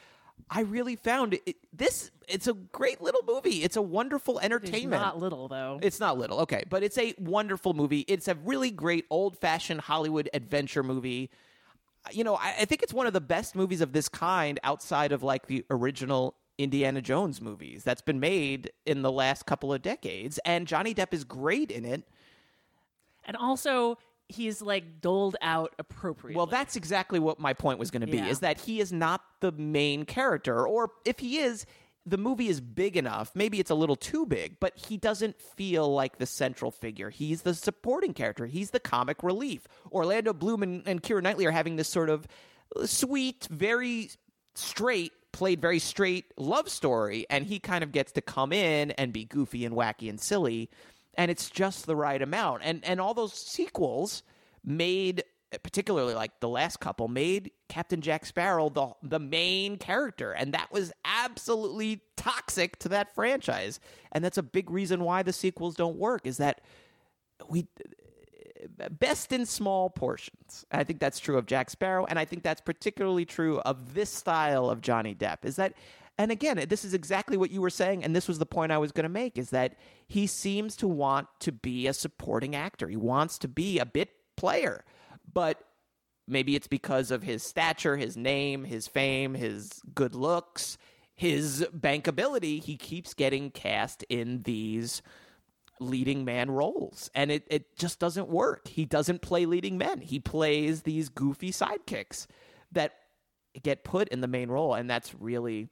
I really found it, this. It's a great little movie. It's a wonderful It's entertainment. not little though. It's not little, okay, but it's a wonderful movie. It's a really great old fashioned Hollywood adventure movie. You know, I, I think it's one of the best movies of this kind outside of like the original Indiana Jones movies that's been made in the last couple of decades. And Johnny Depp is great in it. and also he's like doled out appropriately. Well, that's exactly what my point was going to be Yeah. is that he is not the main character or if he is the movie is big enough. Maybe it's a little too big, but he doesn't feel like the central figure. He's the supporting character. He's the comic relief. Orlando Bloom and, and Keira Knightley are having this sort of uh, sweet, very straight played very straight love story, and he kind of gets to come in and be goofy and wacky and silly, and it's just the right amount. And and all those sequels made particularly like the last couple made Captain Jack Sparrow the the main character and that was absolutely toxic to that franchise and that's a big reason why the sequels don't work is that we best in small portions. I think that's true of Jack Sparrow, and I think that's particularly true of this style of Johnny Depp. Is that, and again, this is exactly what you were saying, and this was the point I was going to make: is that he seems to want to be a supporting actor. He wants to be a bit player, but maybe it's because of his stature, his name, his fame, his good looks, his bankability. He keeps getting cast in these leading man roles. And it, it just doesn't work. He doesn't play leading men. He plays these goofy sidekicks that get put in the main role. And that's really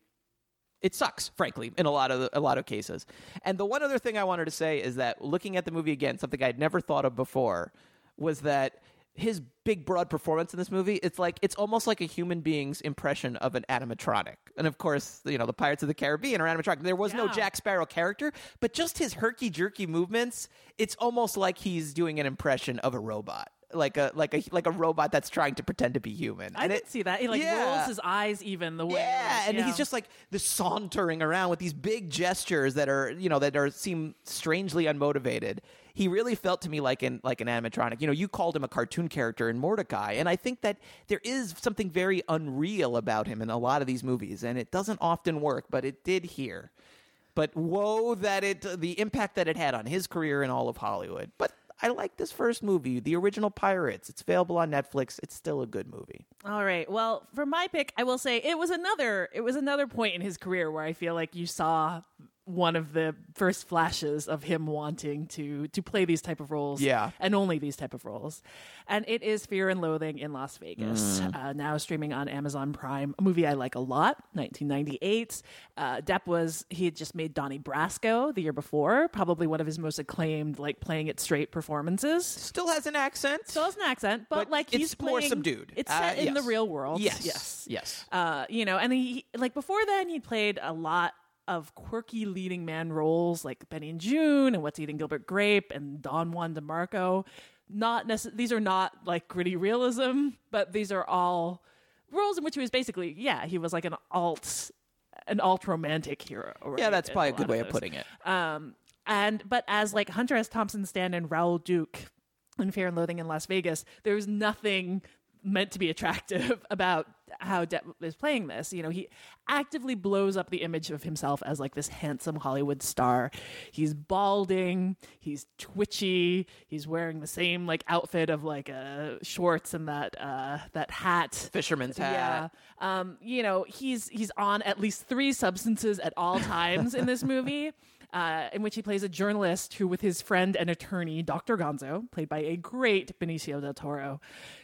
it sucks frankly in a lot of a lot of cases. And the one other thing i wanted to say is that looking at the movie again something i'd never thought of before was that his big broad performance in this movie it's like it's almost like a human being's impression of an animatronic and of course you know the pirates of the caribbean are animatronic there was no jack sparrow character but just his herky jerky movements it's almost like he's doing an impression of a robot like a like a like a robot that's trying to pretend to be human I and did see that. He like Yeah. rolls his eyes even the way. yeah, and yeah. he's just like the sauntering around with these big gestures that are, you know, that are seem strangely unmotivated. He really felt to me like an like an animatronic. You know, you called him a cartoon character in Mortdecai, and I think that there is something very unreal about him in a lot of these movies, and it doesn't often work, but it did here. But woe that it the impact that it had on his career and all of Hollywood. But I like this first movie, the original Pirates. It's available on Netflix. It's still a good movie. All right. Well, for my pick, I will say it was another it was another point in his career where I feel like you saw one of the first flashes of him wanting to to play these type of roles Yeah. and only these type of roles and it is fear and loathing in las vegas Mm. uh, now streaming on amazon prime a movie i like a lot 1998 uh, depp was he had just made donnie brasco the year before probably one of his most acclaimed like playing it straight performances Still has an accent. still has an accent but, But like he's more playing- subdued. it's Uh, set in the real world Yes. yes Yes. uh, you know, and he like before then he played a lot of quirky leading man roles like Benny and Joon and What's Eating Gilbert Grape and Don Juan DeMarco. Not necess- these are not like gritty realism, but these are all roles in which he was basically yeah he was like an alt an alt romantic hero. Yeah, that's probably a lot good way of those. putting it. Um, and but as like Hunter S. Thompson stand-in Raoul Duke in Fear and Loathing in Las Vegas, there was nothing meant to be attractive about how Depp is playing this. You know, he actively blows up the image of himself as like this handsome Hollywood star. He's balding, he's twitchy, he's wearing the same like outfit of like uh, shorts and that uh, that hat. Fisherman's hat. Yeah. Um, you know, he's he's on at least three substances at all times in this movie. Uh, in which he plays a journalist who, with his friend and attorney, Dr. Gonzo, played by a great Benicio del Toro,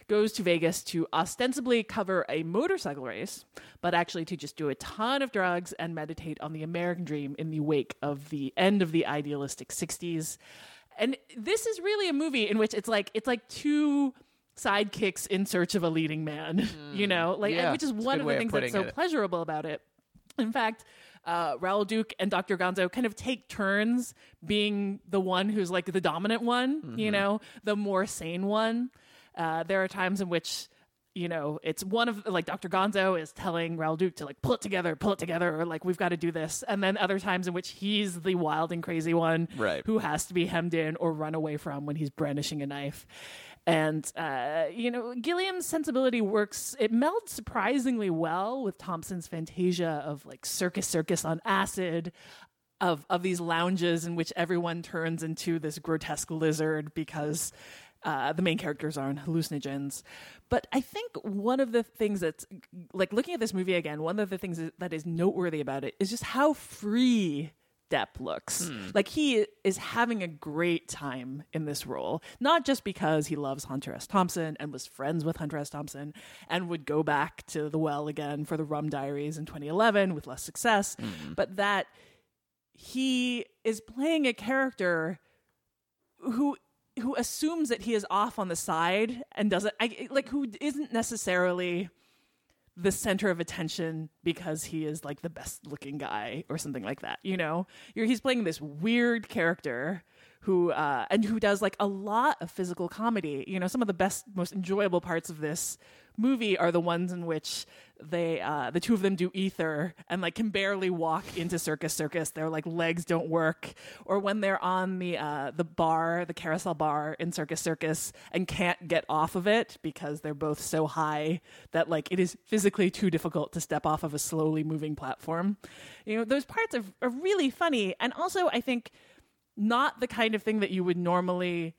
goes to Vegas to ostensibly cover a motorcycle race, but actually to just do a ton of drugs and meditate on the American dream in the wake of the end of the idealistic 60s. And this is really a movie in which it's like it's like two sidekicks in search of a leading man, you know, like Yeah, which is one of the things that's so it. pleasurable about it. In fact, uh, Raoul Duke and Dr. Gonzo kind of take turns being the one who's like the dominant one, Mm-hmm. you know, the more sane one. Uh, there are times in which, you know, it's one of like Dr. Gonzo is telling Raoul Duke to like pull it together, pull it together, or like we've got to do this. And then other times in which he's the wild and crazy one Right. who has to be hemmed in or run away from when he's brandishing a knife. And, uh, you know, Gilliam's sensibility works, it melds surprisingly well with Thompson's fantasia of like circus circus on acid, of, of these lounges in which everyone turns into this grotesque lizard because uh, the main characters are on hallucinogens. But I think one of the things that's like looking at this movie again, one of the things that is noteworthy about it is just how free Depp looks. Hmm. Like he is having a great time in this role, not just because he loves Hunter S. Thompson and was friends with Hunter S. Thompson and would go back to the well again for the Rum Diaries in 2011 with less success, hmm. but that he is playing a character who who assumes that he is off on the side and doesn't I, like who isn't necessarily the center of attention because he is like the best looking guy or something like that. You know, You're, he's playing this weird character who uh, and who does like a lot of physical comedy. You know, some of the best, most enjoyable parts of this movie are the ones in which they uh, the two of them do ether and like can barely walk into circus circus. Their like legs don't work. Or when they're on the uh, the bar the carousel bar in circus circus and can't get off of it because they're both so high that like it is physically too difficult to step off of a slowly moving platform. You know those parts are, are really funny. And also i think not the kind of thing that you would normally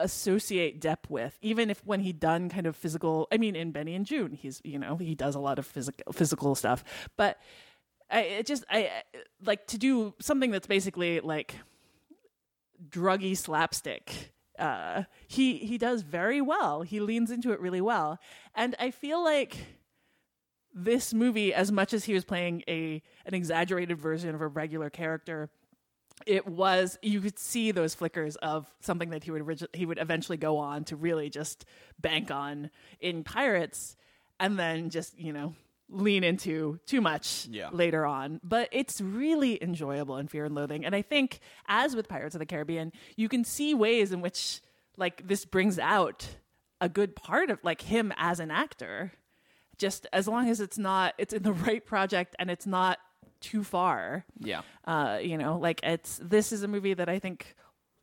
associate Depp with, even if when he done kind of physical. I mean, in Benny and Joon, he's you know he does a lot of physical physical stuff, but I it just I like to do something that's basically like druggy slapstick. Uh, he he does very well. He leans into it really well, and I feel like this movie, as much as he was playing a an exaggerated version of a regular character, it was you could see those flickers of something that he would origi- he would eventually go on to really just bank on in Pirates, and then just you know lean into too much Yeah. later on. But it's really enjoyable in Fear and Loathing, and I think as with Pirates of the Caribbean, you can see ways in which like this brings out a good part of like him as an actor. Just as long as it's not it's in the right project and it's not too far Yeah. uh, you know, like it's this is a movie that I think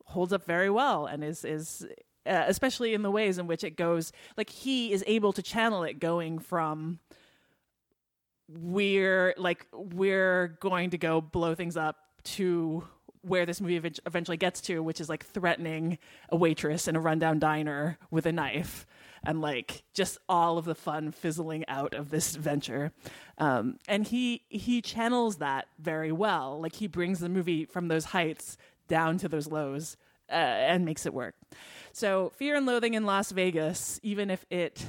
holds up very well and is is uh, especially in the ways in which it goes like he is able to channel it going from we're like we're going to go blow things up to where this movie event- eventually gets to which is like threatening a waitress in a rundown diner with a knife and like just all of the fun fizzling out of this venture um, and he he channels that very well like he brings the movie from those heights down to those lows uh, and makes it work so fear and loathing in las vegas even if it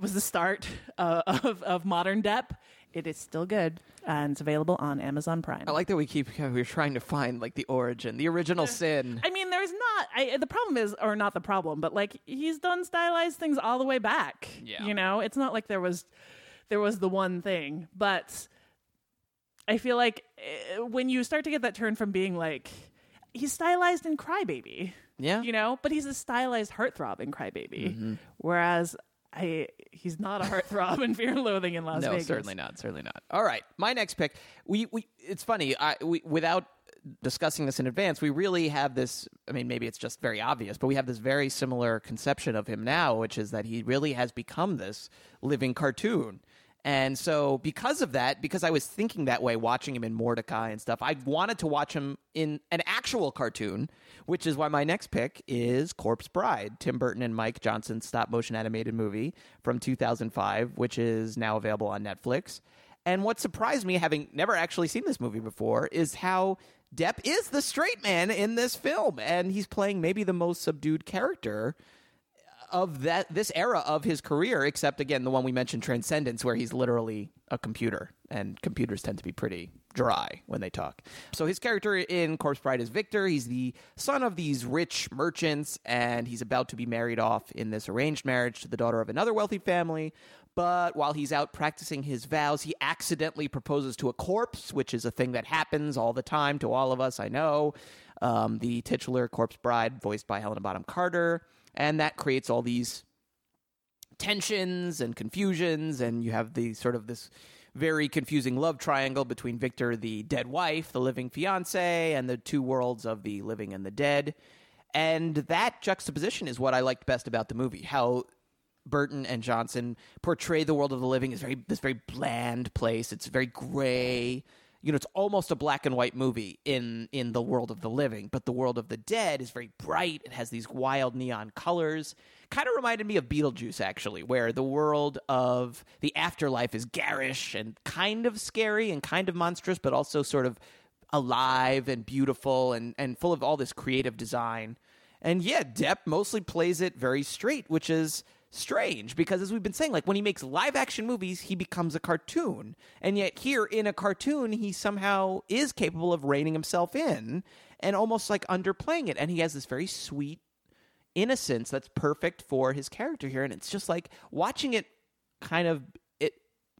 was the start uh, of, of modern Depp. It is still good, and it's available on Amazon Prime. I like that we keep we're trying to find like the origin, the original sin. I mean, there's not. I, the problem is, or not the problem, but like he's done stylized things all the way back. Yeah. You know, it's not like there was there was the one thing, but I feel like eh, when you start to get that turn from being like he's stylized in Crybaby, Yeah. you know, but he's a stylized heartthrob in Crybaby, Mm-hmm. whereas I he's not a heartthrob in Fear and Loathing in Las no, Vegas. No, certainly not. Certainly not. All right, my next pick. We we it's funny. I we without discussing this in advance, we really have this. I mean, maybe it's just very obvious, but we have this very similar conception of him now, which is that he really has become this living cartoon. And so, because of that, because I was thinking that way, watching him in Mortdecai and stuff, I wanted to watch him in an actual cartoon, which is why my next pick is Corpse Bride, Tim Burton and Mike Johnson's stop motion animated movie from 2005, which is now available on Netflix. And what surprised me, having never actually seen this movie before, is how Depp is the straight man in this film, and he's playing maybe the most subdued character of that this era of his career, except again the one we mentioned, Transcendence, where he's literally a computer, and computers tend to be pretty dry when they talk. So his character in Corpse Bride is Victor. He's the son of these rich merchants, and he's about to be married off in this arranged marriage to the daughter of another wealthy family. But while he's out practicing his vows, he accidentally proposes to a corpse, which is a thing that happens all the time to all of us, I know. Um, the titular corpse bride, voiced by Helena Bonham Carter. And that creates all these tensions and confusions, and you have the sort of this very confusing love triangle between Victor, the dead wife, the living fiance, and the two worlds of the living and the dead. And that juxtaposition is what I liked best about the movie. How Burton and Johnson portray the world of the living as very this very bland place. It's very gray. You know, it's almost a black and white movie in in the world of the living, but the world of the dead is very bright. It has these wild neon colors. Kind of reminded me of Beetlejuice actually, where the world of the afterlife is garish and kind of scary and kind of monstrous, but also sort of alive and beautiful and and full of all this creative design. And yeah, Depp mostly plays it very straight, which is strange because as we've been saying like when he makes live action movies he becomes a cartoon. And yet here in a cartoon he somehow is capable of reining himself in and almost like underplaying it. And he has this very sweet innocence that's perfect for his character here. And it's just like watching it kind of it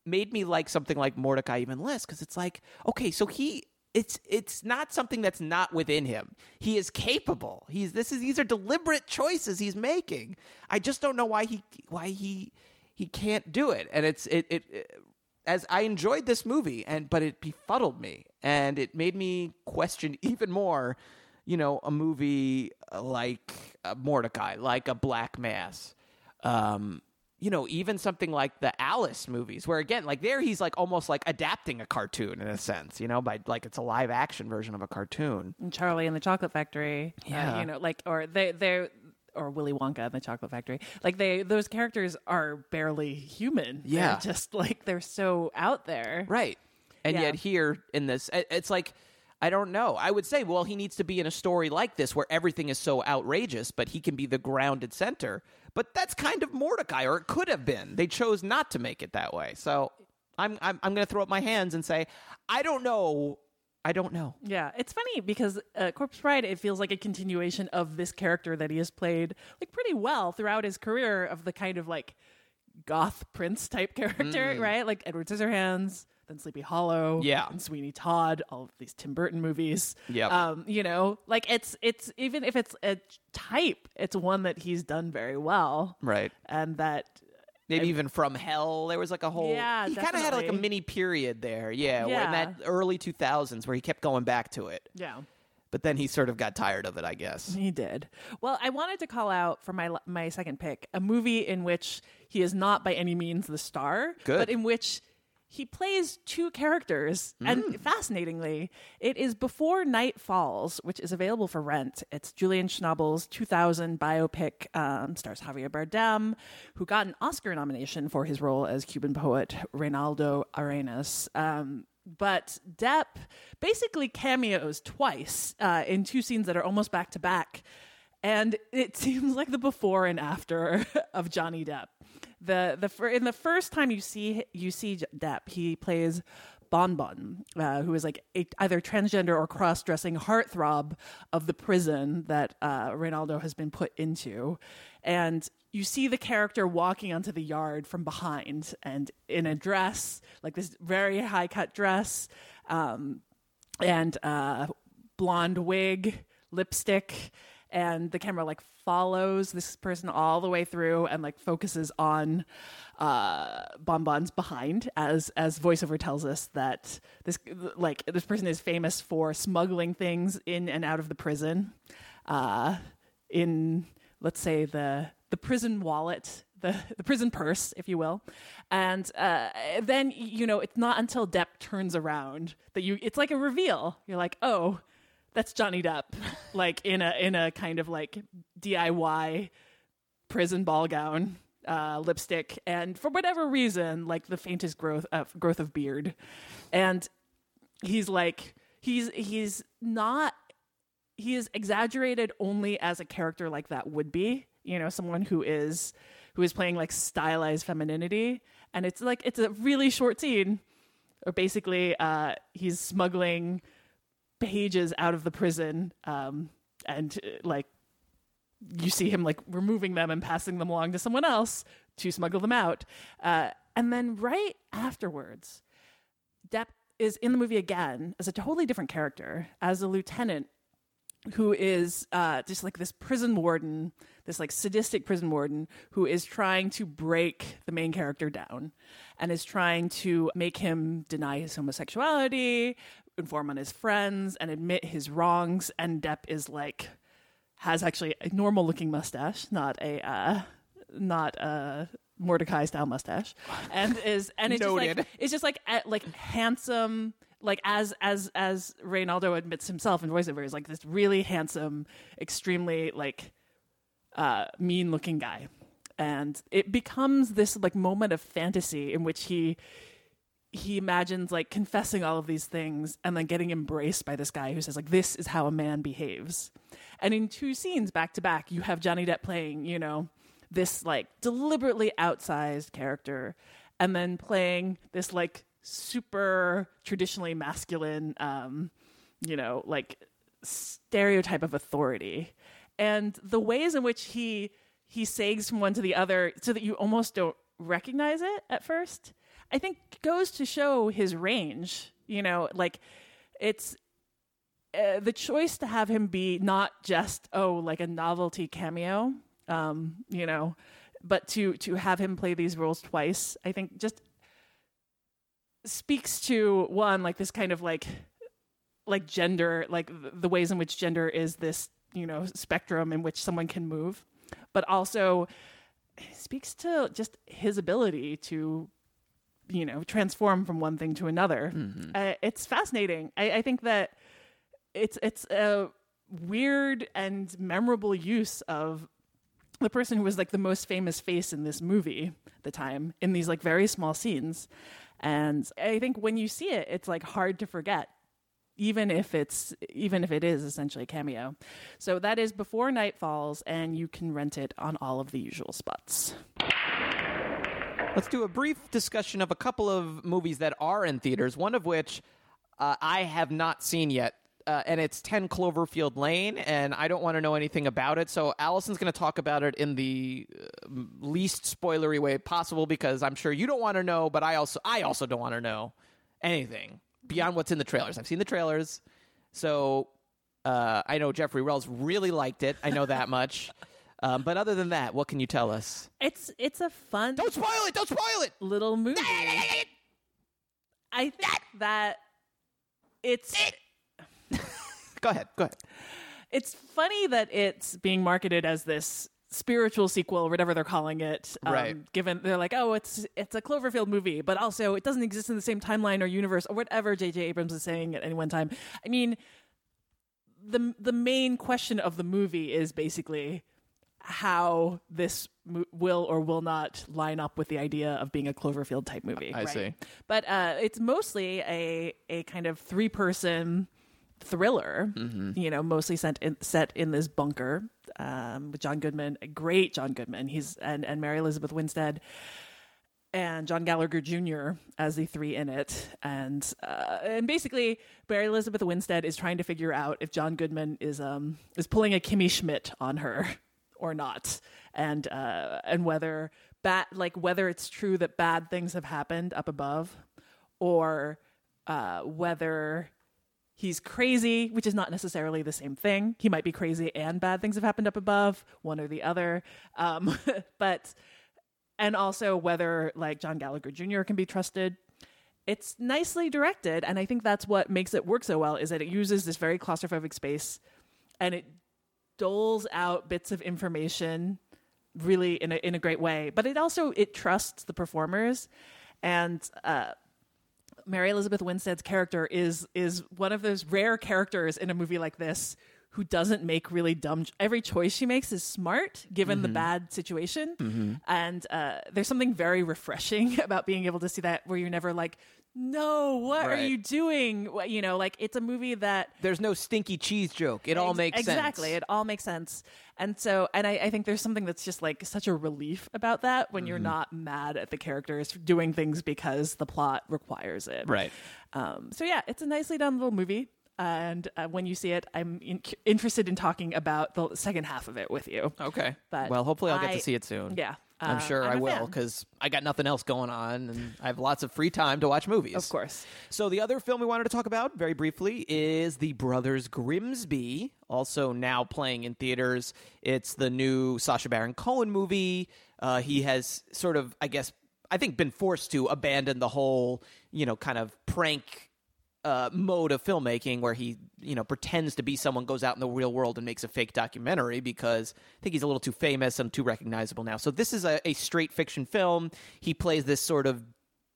made me like something like Mortdecai even less because it's like, okay, so he it's it's not something that's not within him. He is capable. He's this is these are deliberate choices he's making. I just don't know why he why he he can't do it. And it's it it, it as I enjoyed this movie and but it befuddled me and it made me question even more, you know, a movie like uh, Mortdecai, like a Black Mass. Um you know, even something like the Alice movies, where again, like there, he's like almost like adapting a cartoon in a sense, you know, by like it's a live action version of a cartoon. And Charlie and the Chocolate Factory. uh, Yeah. you know, like or they they or Willy Wonka and the Chocolate Factory. Like they those characters are barely human. They're Yeah. just like they're so out there. Right. And Yeah. yet here in this, it- it's like, I don't know. I would say, well, he needs to be in a story like this where everything is so outrageous, but he can be the grounded center. But that's kind of Mortdecai, or it could have been. They chose not to make it that way. So I'm I'm, I'm going to throw up my hands and say, I don't know. I don't know. Yeah, it's funny because uh, Corpse Bride it feels like a continuation of this character that he has played like pretty well throughout his career of the kind of like goth prince type character, Mm. right? Like Edward Scissorhands, then Sleepy Hollow, Yeah. and Sweeney Todd, all of these Tim Burton movies. yeah. Um, you know, like it's it's even if it's a type, it's one that he's done very well, Right. and that Maybe even from hell. There was like a whole. Yeah, he kind of had like a mini period there. Yeah, where in that early 2000s where he kept going back to it. yeah. But then he sort of got tired of it, I guess. He did. Well, I wanted to call out for my my second pick a movie in which he is not by any means the star, Good. but in which he plays two characters. And Mm. fascinatingly, it is Before Night Falls, which is available for rent. It's Julian Schnabel's 2000 biopic, um, stars Javier Bardem, who got an Oscar nomination for his role as Cuban poet Reinaldo Arenas. Um, but Depp basically cameos twice uh, in two scenes that are almost back to back. And it seems like the before and after of Johnny Depp. The the in the first time you see you see Depp, he plays Bon Bon, uh, who is like a, either transgender or cross dressing heartthrob of the prison that uh, has been put into, and you see the character walking onto the yard from behind and in a dress like this very high cut dress. Um, and uh, blonde wig, lipstick, and the camera like follows this person all the way through and like focuses on uh bonbons behind as as voiceover tells us that this like this person is famous for smuggling things in and out of the prison uh in let's say the the prison wallet the, the prison purse, if you will, and uh, then you know it's not until Depp turns around that you it's like a reveal. You're like, oh, that's Johnny Depp, like in a in a kind of like DIY prison ball gown, uh, lipstick, and for whatever reason, like the faintest growth of growth of beard, and he's like he's he's not he is exaggerated only as a character like that would be you know someone who is who is playing like stylized femininity. And it's like it's a really short scene or basically uh he's smuggling pages out of the prison um and uh, like you see him like removing them and passing them along to someone else to smuggle them out. Uh and then right afterwards Depp is in the movie again as a totally different character, as a lieutenant who is uh, just like this prison warden, this like sadistic prison warden who is trying to break the main character down and is trying to make him deny his homosexuality, inform on his friends, and admit his wrongs. And Depp is like, has actually a normal looking mustache, not a, uh, not a Mortdecai style mustache, and is and it's just Noted. like it's just like uh, like handsome like as as as Reinaldo admits himself in voiceover is like this really handsome extremely like uh mean looking guy and it becomes this like moment of fantasy in which he he imagines like confessing all of these things and then getting embraced by this guy who says like this is how a man behaves. And in two scenes back to back you have johnny depp playing you know this like deliberately outsized character and then playing this like super traditionally masculine um you know like stereotype of authority. And the ways in which he he sags from one to the other so that you almost don't recognize it at first I think goes to show his range. You know, like it's uh, the choice to have him be not just oh like a novelty cameo, um, you know, but to to have him play these roles twice. I think just speaks to one like this kind of like like gender like the ways in which gender is this you know spectrum in which someone can move but also speaks to just his ability to you know transform from one thing to another. Uh, it's fascinating. I, I think that it's it's a weird and memorable use of the person who was like the most famous face in this movie at the time in these like very small scenes. And i think when you see it it's like hard to forget even if it's even if it is essentially a cameo. So that is before night falls and you can rent it on all of the usual spots Let's do a brief discussion of a couple of movies that are in theaters, one of which uh, I have not seen yet. Uh, and it's 10 Cloverfield Lane, and I don't want to know anything about it. So Alison's going to talk about it in the uh, least spoilery way possible because I'm sure you don't want to know, but I also I also don't want to know anything beyond what's in the trailers. I've seen the trailers, so uh, I know Jeffrey Wells really liked it. I know that much. Um, but other than that, what can you tell us? it's it's a fun Don't spoil it! Don't spoil it! little movie i think that it's Go ahead. Go ahead. it's funny that it's being marketed as this spiritual sequel or whatever they're calling it um, Right. given they're like oh it's it's a cloverfield movie but also it doesn't exist in the same timeline or universe or whatever jj abrams is saying at any one time i mean the the main question of the movie is basically how this will or will not line up with the idea of being a Cloverfield type movie. I see. But uh, it's mostly a a kind of three person thriller. You know, mostly set in, set in this bunker um, with John Goodman, a great John Goodman. He's and and Mary Elizabeth Winstead and John Gallagher Jr. as the three in it, and uh, and basically Mary Elizabeth Winstead is trying to figure out if John Goodman is um is pulling a Kimmy Schmidt on her or not, and uh, and whether bad like whether it's true that bad things have happened up above, or uh, whether he's crazy, which is not necessarily the same thing. He might be crazy and bad things have happened up above, one or the other. Um, but and also whether like John Gallagher Jr. can be trusted. It's nicely directed, and I think that's what makes it work so well. Is that it uses this very claustrophobic space, and it doles out bits of information really in a in a great way. But it also it trusts the performers, and uh, Mary Elizabeth Winstead's character is is one of those rare characters in a movie like this who doesn't make really dumb every choice she makes is smart given the bad situation. And uh, there's something very refreshing about being able to see that where you're never like no what are you doing you know like it's a movie that There's no stinky cheese joke. It all Ex- makes exactly. sense. It all makes sense. And so, and I, I think there's something that's just like such a relief about that when Mm-hmm. you're not mad at the characters doing things because the plot requires it. Right. Um, so yeah, it's a nicely done little movie. And uh, when you see it, I'm in- interested in talking about the second half of it with you. Okay. But well, hopefully I'll get I- to see it soon. Yeah. I'm Uh, sure I'm I will because I got nothing else going on and I have lots of free time to watch movies. Of course. So the other film we wanted to talk about very briefly is The Brothers Grimsby, also now playing in theaters. It's the new Sacha Baron Cohen movie. Uh, he has sort of, I guess, I think, been forced to abandon the whole, you know, kind of prank uh, mode of filmmaking where he, you know, pretends to be someone, goes out in the real world and makes a fake documentary because I think he's a little too famous and too recognizable now. So this is a, a straight fiction film. He plays this sort of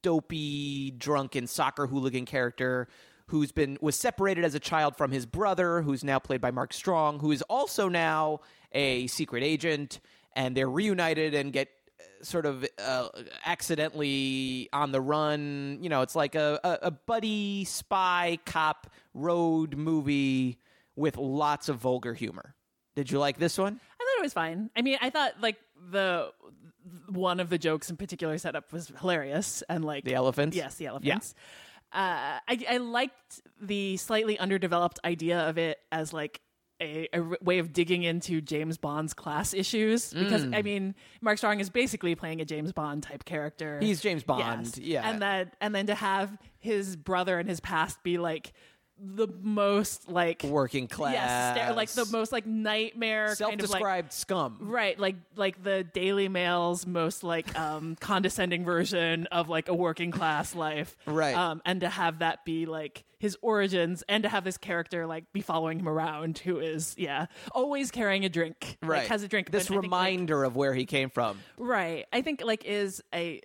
dopey, drunken soccer hooligan character who's been was separated as a child from his brother, who's now played by Mark Strong, who is also now a secret agent, and they're reunited and get sort of uh, accidentally on the run. You know, it's like a, a, a buddy spy cop road movie with lots of vulgar humor. Did you like this one? I thought it was fine. I mean, I thought like the one of the jokes in particular setup was hilarious and like The elephants? Yes, the elephants. Uh, I, I liked the slightly underdeveloped idea of it as like a, a way of digging into James Bond's class issues because Mm. I mean Mark Strong is basically playing a James Bond type character. He's James Bond, yeah. and then and then to have his brother and his past be like the most like Working class. yes, sta- like the most like nightmare kind of like self-described scum. Right, like like the Daily Mail's most like um condescending version of like a working class life. Right. Um and to have that be like his origins and to have this character like be following him around who is yeah, always carrying a drink. Right. Like has a drink. This And I think, like- reminder of where he came from. right. I think like is a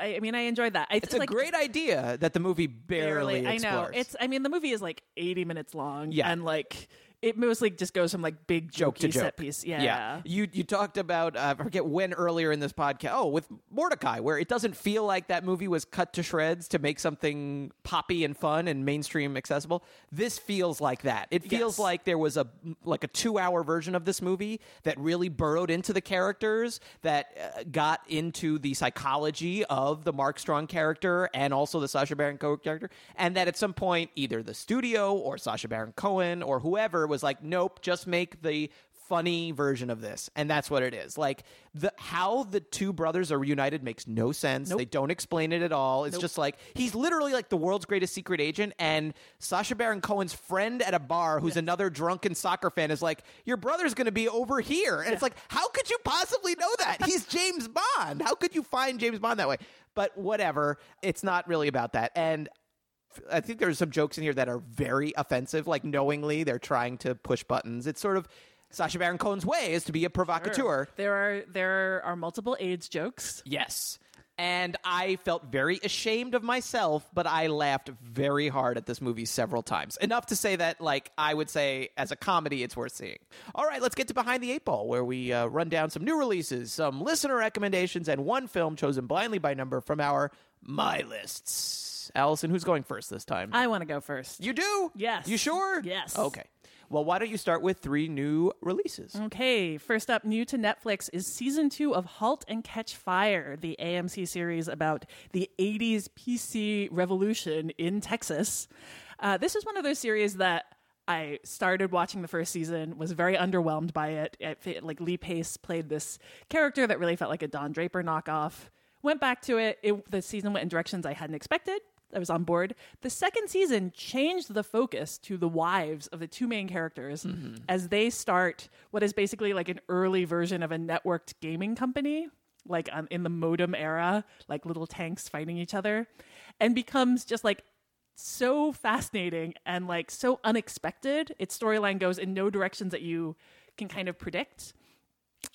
I, I mean I enjoyed that. I It's a like, great idea that the movie barely, I know. explores. It's I mean the movie is like 80 minutes long Yeah. and like it mostly just goes from like big joke to joke. set piece. Yeah. You you talked about uh, I forget when earlier in this podcast. Oh, with Mortdecai, where it doesn't feel like that movie was cut to shreds to make something poppy and fun and mainstream accessible. This feels like that. It feels Yes. like there was a like a two hour version of this movie that really burrowed into the characters, that uh, got into the psychology of the Mark Strong character and also the Sacha Baron Cohen character, and that at some point either the studio or Sacha Baron Cohen or whoever was like, nope, just make the funny version of this. And that's what it is. Like the how the two brothers are reunited makes no sense. They don't explain it at all. It's just like he's literally like the world's greatest secret agent and sacha baron cohen's friend at a bar who's another drunken soccer fan is like your brother's gonna be over here. And it's like how could you possibly know that? He's james bond. How could you find james bond that way? But whatever. It's not really about that. And I think there's some jokes in here that are very offensive. Like knowingly, they're trying to push buttons. It's sort of Sacha Baron Cohen's way is to be a provocateur. There are there are multiple AIDS jokes. Yes. And I felt very ashamed of myself, but I laughed very hard at this movie several times. Enough to say that, like, I would say as a comedy, it's worth seeing. All right, let's get to Behind the Eight Ball, where we uh, run down some new releases, some listener recommendations, and one film chosen blindly by number from our My Lists. Alison, who's going first this time? I want to go first. You do? Yes. You sure? Yes. Okay. Well, why don't you start with three new releases? Okay, first up, new to Netflix is season two of *Halt and Catch Fire*, the AMC series about the '80s PC revolution in Texas. Uh, this is one of those series that I started watching the first season, was very underwhelmed by it. it. Like Lee Pace played this character that really felt like a Don Draper knockoff. Went back to it. it the season went in directions I hadn't expected. I was on board. The second season changed the focus to the wives of the two main characters as they start what is basically like an early version of a networked gaming company, like um, in the modem era, like little tanks fighting each other, and becomes just like so fascinating and like so unexpected. Its storyline goes in no directions that you can kind of predict.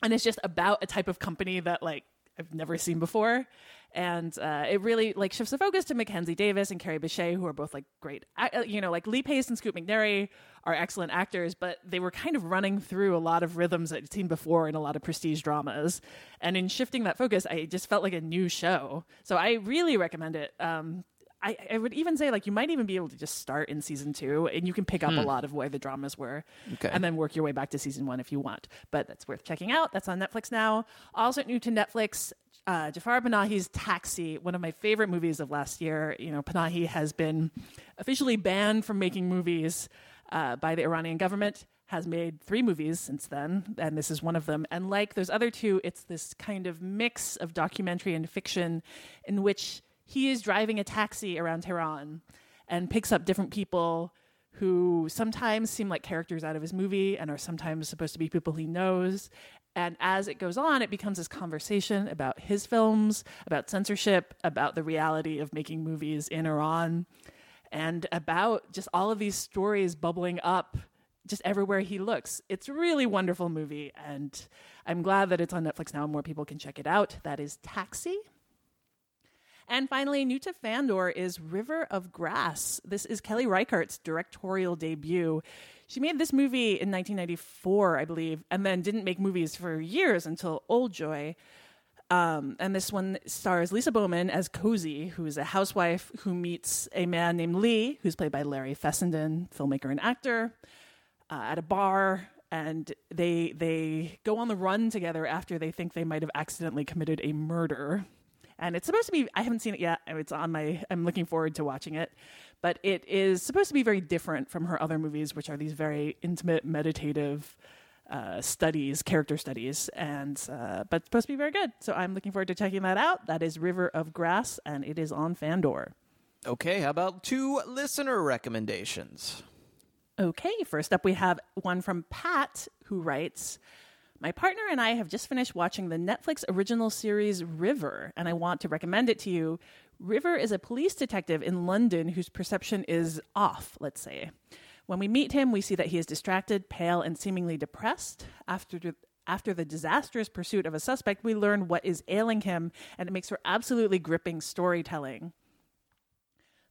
And it's just about a type of company that like I've never seen before. And uh, it really like shifts the focus to Mackenzie Davis and Kerry Bishé, who are both like great. uh, You know, like Lee Pace and Scoot McNairy are excellent actors, but they were kind of running through a lot of rhythms that I'd seen before in a lot of prestige dramas. And in shifting that focus, I just felt like a new show. So I really recommend it. Um, I, I would even say like you might even be able to just start in season two and you can pick up a lot of where the dramas were Okay. and then work your way back to season one if you want but that's worth checking out that's on netflix now also new to netflix uh, Jafar Panahi's Taxi, one of my favorite movies of last year. You know, Panahi has been officially banned from making movies uh, by the Iranian government. Has made three movies since then, and this is one of them. And like those other two, it's this kind of mix of documentary and fiction, in which he is driving a taxi around Tehran and picks up different people who sometimes seem like characters out of his movie and are sometimes supposed to be people he knows. And as it goes on, it becomes this conversation about his films, about censorship, about the reality of making movies in Iran, and about just all of these stories bubbling up just everywhere he looks. It's a really wonderful movie, and I'm glad that it's on Netflix now and more people can check it out. That is Taxi. And finally, new to Fandor is River of Grass. This is Kelly Reichardt's directorial debut. She made this movie in 1994, I believe, and then didn't make movies for years until Old Joy. Um, and this one stars Lisa Bowman as Cozy, who is a housewife who meets a man named Lee, who's played by Larry Fessenden, filmmaker and actor, uh, at a bar. And they they go on the run together after they think they might have accidentally committed a murder and it's supposed to be. I haven't seen it yet. It's on my. I'm looking forward to watching it, but it is supposed to be very different from her other movies, which are these very intimate, meditative uh, studies, character studies, and uh, but it's supposed to be very good. So I'm looking forward to checking that out. That is River of Grass, and it is on Fandor. Okay, how about two listener recommendations? Okay, first up we have one from Pat who writes My partner and I have just finished watching the Netflix original series River, and I want to recommend it to you. River is a police detective in London whose perception is off, let's say. When we meet him, we see that he is distracted, pale, and seemingly depressed. After after the disastrous pursuit of a suspect, we learn what is ailing him, and it makes for absolutely gripping storytelling.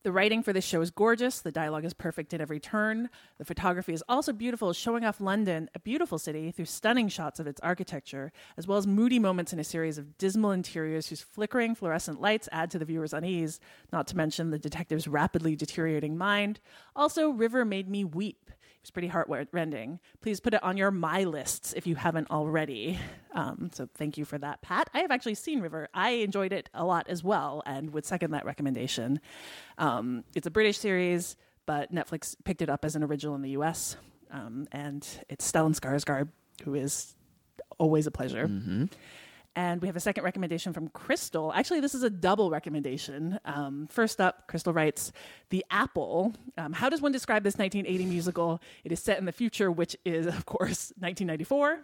The writing for this show is gorgeous. The dialogue is perfect at every turn. The photography is also beautiful, showing off London, a beautiful city, through stunning shots of its architecture, as well as moody moments in a series of dismal interiors whose flickering fluorescent lights add to the viewer's unease, not to mention the detective's rapidly deteriorating mind. Also, River made me weep. Was pretty heartrending. Please put it on your my lists if you haven't already. Um, so thank you for that, Pat. I have actually seen River. I enjoyed it a lot as well, and would second that recommendation. Um, it's a British series, but Netflix picked it up as an original in the U.S. Um, and it's Stellan Skarsgård, who is always a pleasure. And we have a second recommendation from Crystal. Actually, this is a double recommendation. Um, first up, Crystal writes The Apple. Um, how does one describe this 1980 musical? It is set in the future, which is, of course, 1994.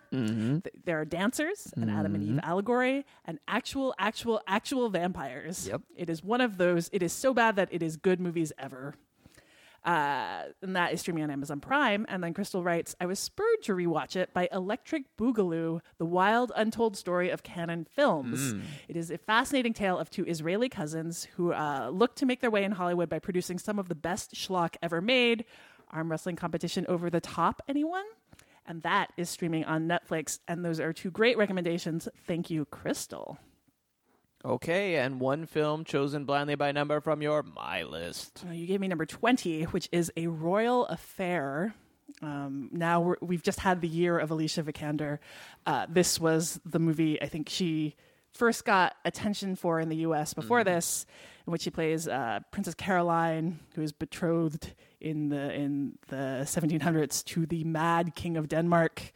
Th- there are dancers, an Adam and Eve allegory, and actual, actual, actual vampires. Yep. It is one of those, it is so bad that it is good movies ever. Uh, and that is streaming on Amazon Prime. And then Crystal writes, I was spurred to rewatch it by Electric Boogaloo, the wild, untold story of Cannon films. It is a fascinating tale of two Israeli cousins who uh, look to make their way in Hollywood by producing some of the best schlock ever made. Arm wrestling competition over the top, anyone? And that is streaming on Netflix. And those are two great recommendations. Thank you, Crystal. Okay, and one film chosen blindly by number from your my list. Uh, You gave me number 20, which is A Royal Affair. Um, now we're, we've just had the year of Alicia Vikander. Uh, this was the movie I think she first got attention for in the US before this, in which she plays uh, Princess Caroline, who is betrothed in the, in the 1700s to the mad King of Denmark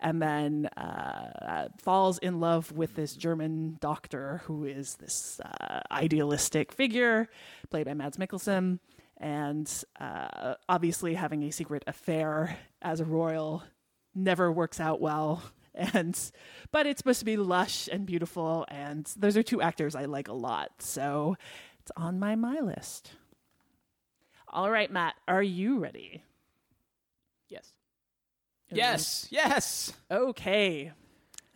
and then uh, falls in love with this German doctor who is this uh, idealistic figure played by Mads Mikkelsen, and uh, obviously having a secret affair as a royal never works out well. And but it's supposed to be lush and beautiful, and those are two actors I like a lot, so it's on my my list. All right, Matt, are you ready? Yes. Yes. Okay.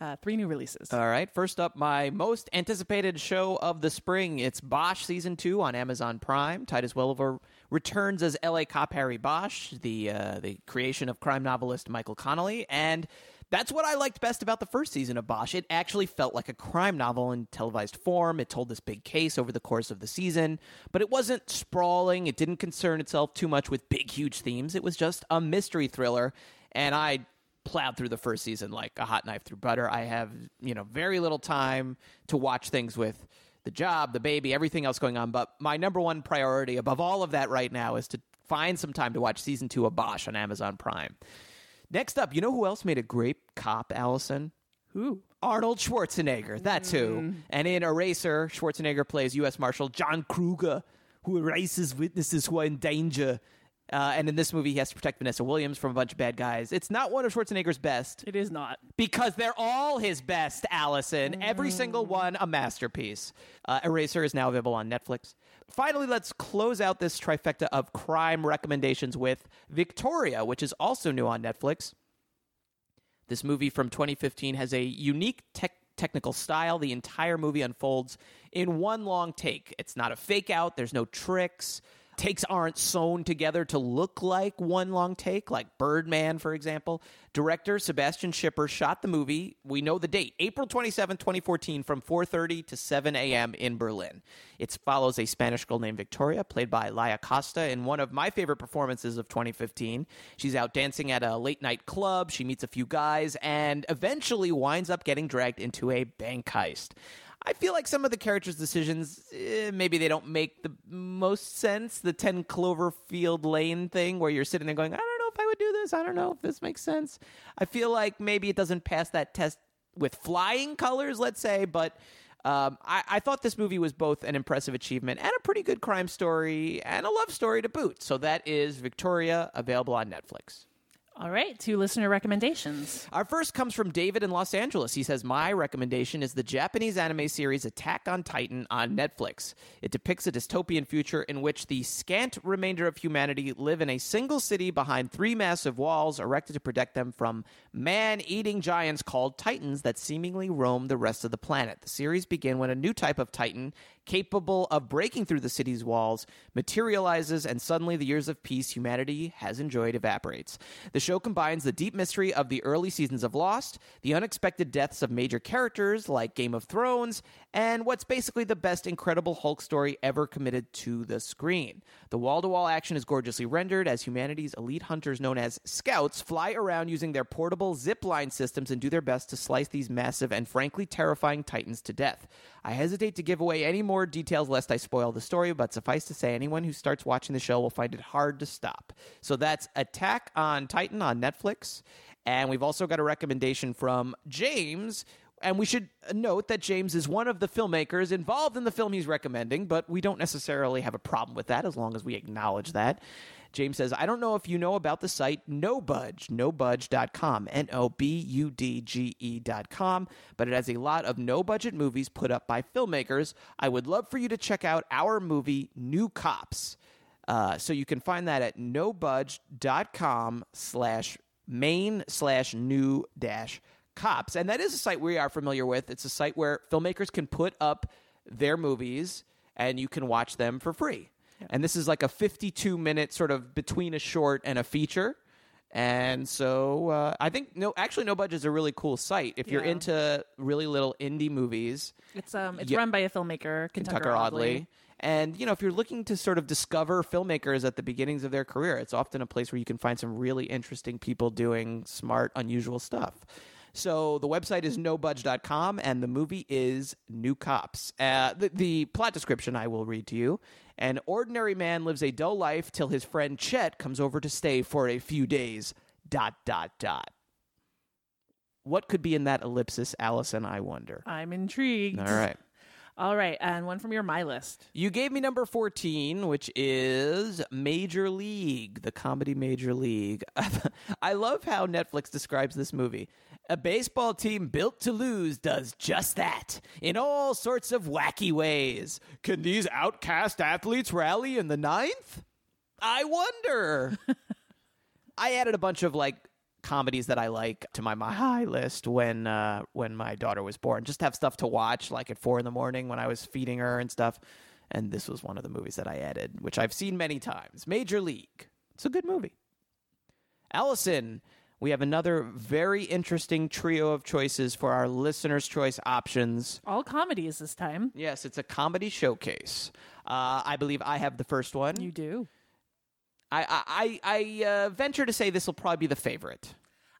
Uh, three new releases. All right. First up, my most anticipated show of the spring. It's Bosch season two on Amazon Prime. Titus Welliver returns as L.A. cop Harry Bosch, the uh, the creation of crime novelist Michael Connelly, and that's what I liked best about the first season of Bosch. It actually felt like a crime novel in televised form. It told this big case over the course of the season, but it wasn't sprawling. It didn't concern itself too much with big, huge themes. It was just a mystery thriller, and I plowed through the first season like a hot knife through butter. I have, you know, very little time to watch things with the job, the baby, everything else going on. But my number one priority above all of that right now is to find some time to watch season two of Bosch on Amazon Prime. Next up, you know who else made a great cop, Alison? Who? Arnold Schwarzenegger. That's who. Mm. And in Eraser, Schwarzenegger plays U.S. Marshal John Kruger, who erases witnesses who are in danger. Uh, and in this movie, he has to protect Vanessa Williams from a bunch of bad guys. It's not one of Schwarzenegger's best It is not. because they're all his best, Alison. Every single one a masterpiece. Uh, Eraser is now available on Netflix. Finally, let's close out this trifecta of crime recommendations with Victoria, which is also new on Netflix. This movie from 2015 has a unique tech technical style. The entire movie unfolds in one long take. It's not a fake out, there's no tricks. Takes aren't sewn together to look like one long take, like Birdman, for example. Director Sebastian Schipper shot the movie. We know the date, April 27, 2014, from 4:30 to 7 a.m. in Berlin. It follows a Spanish girl named Victoria, played by Laia Costa, in one of my favorite performances of 2015. She's out dancing at a late night club. She meets a few guys and eventually winds up getting dragged into a bank heist. I feel like some of the characters' decisions, eh, maybe they don't make the most sense. The 10 Cloverfield Lane thing, where you're sitting there going, I don't know if I would do this. I don't know if this makes sense. I feel like maybe it doesn't pass that test with flying colors, let's say, but. Um, I, I thought this movie was both an impressive achievement and a pretty good crime story and a love story to boot. So that is Victoria, available on Netflix. All right, two listener recommendations. Our first comes from David in Los Angeles. He says, My recommendation is the Japanese anime series Attack on Titan on Netflix. It depicts a dystopian future in which the scant remainder of humanity live in a single city behind three massive walls erected to protect them from man eating giants called Titans that seemingly roam the rest of the planet. The series begin when a new type of Titan, capable of breaking through the city's walls, materializes, and suddenly the years of peace humanity has enjoyed evaporates. The show combines the deep mystery of the early seasons of Lost, the unexpected deaths of major characters like Game of Thrones, and what's basically the best Incredible Hulk story ever committed to the screen. The wall to wall action is gorgeously rendered as humanity's elite hunters, known as scouts, fly around using their portable zip line systems and do their best to slice these massive and frankly terrifying titans to death. I hesitate to give away any more details lest I spoil the story, but suffice to say, anyone who starts watching the show will find it hard to stop. So that's Attack on Titan on Netflix. And we've also got a recommendation from James. And we should note that James is one of the filmmakers involved in the film he's recommending, but we don't necessarily have a problem with that as long as we acknowledge that. James says, I don't know if you know about the site No NoBudge, nobudge.com, N O B U D G E.com, but it has a lot of no budget movies put up by filmmakers. I would love for you to check out our movie, New Cops. Uh, so you can find that at nobudge.com slash main slash new dash cops. And that is a site we are familiar with. It's a site where filmmakers can put up their movies and you can watch them for free. And this is like a 52 minute sort of between a short and a feature. And so uh, I think no, actually, NoBudge is a really cool site. If you're Yeah. into really little indie movies, It's um it's Yeah. run by a filmmaker, Kentucker, Tucker Audley. And you know, if you're looking to sort of discover filmmakers at the beginnings of their career, it's often a place where you can find some really interesting people doing smart, unusual stuff. So the website is nobudge.com and the movie is New Cops. Uh, the, the plot description I will read to you. An ordinary man lives a dull life till his friend Chet comes over to stay for a few days. Dot dot dot. What could be in that ellipsis, Alison? I wonder. I'm intrigued. All right. All right, and one from your my list. You gave me number 14, which is Major League, the comedy Major League. I love how Netflix describes this movie. A baseball team built to lose does just that in all sorts of wacky ways. Can these outcast athletes rally in the ninth? I wonder. I added a bunch of like comedies that I like to my my high list when uh, when my daughter was born. Just have stuff to watch, like at four in the morning when I was feeding her and stuff. And this was one of the movies that I added, which I've seen many times. Major League. It's a good movie. Alison, we have another very interesting trio of choices for our listeners' choice options. All comedies this time. Yes, it's a comedy showcase. Uh, I believe I have the first one. You do. I I, I, uh, venture to say this will probably be the favorite.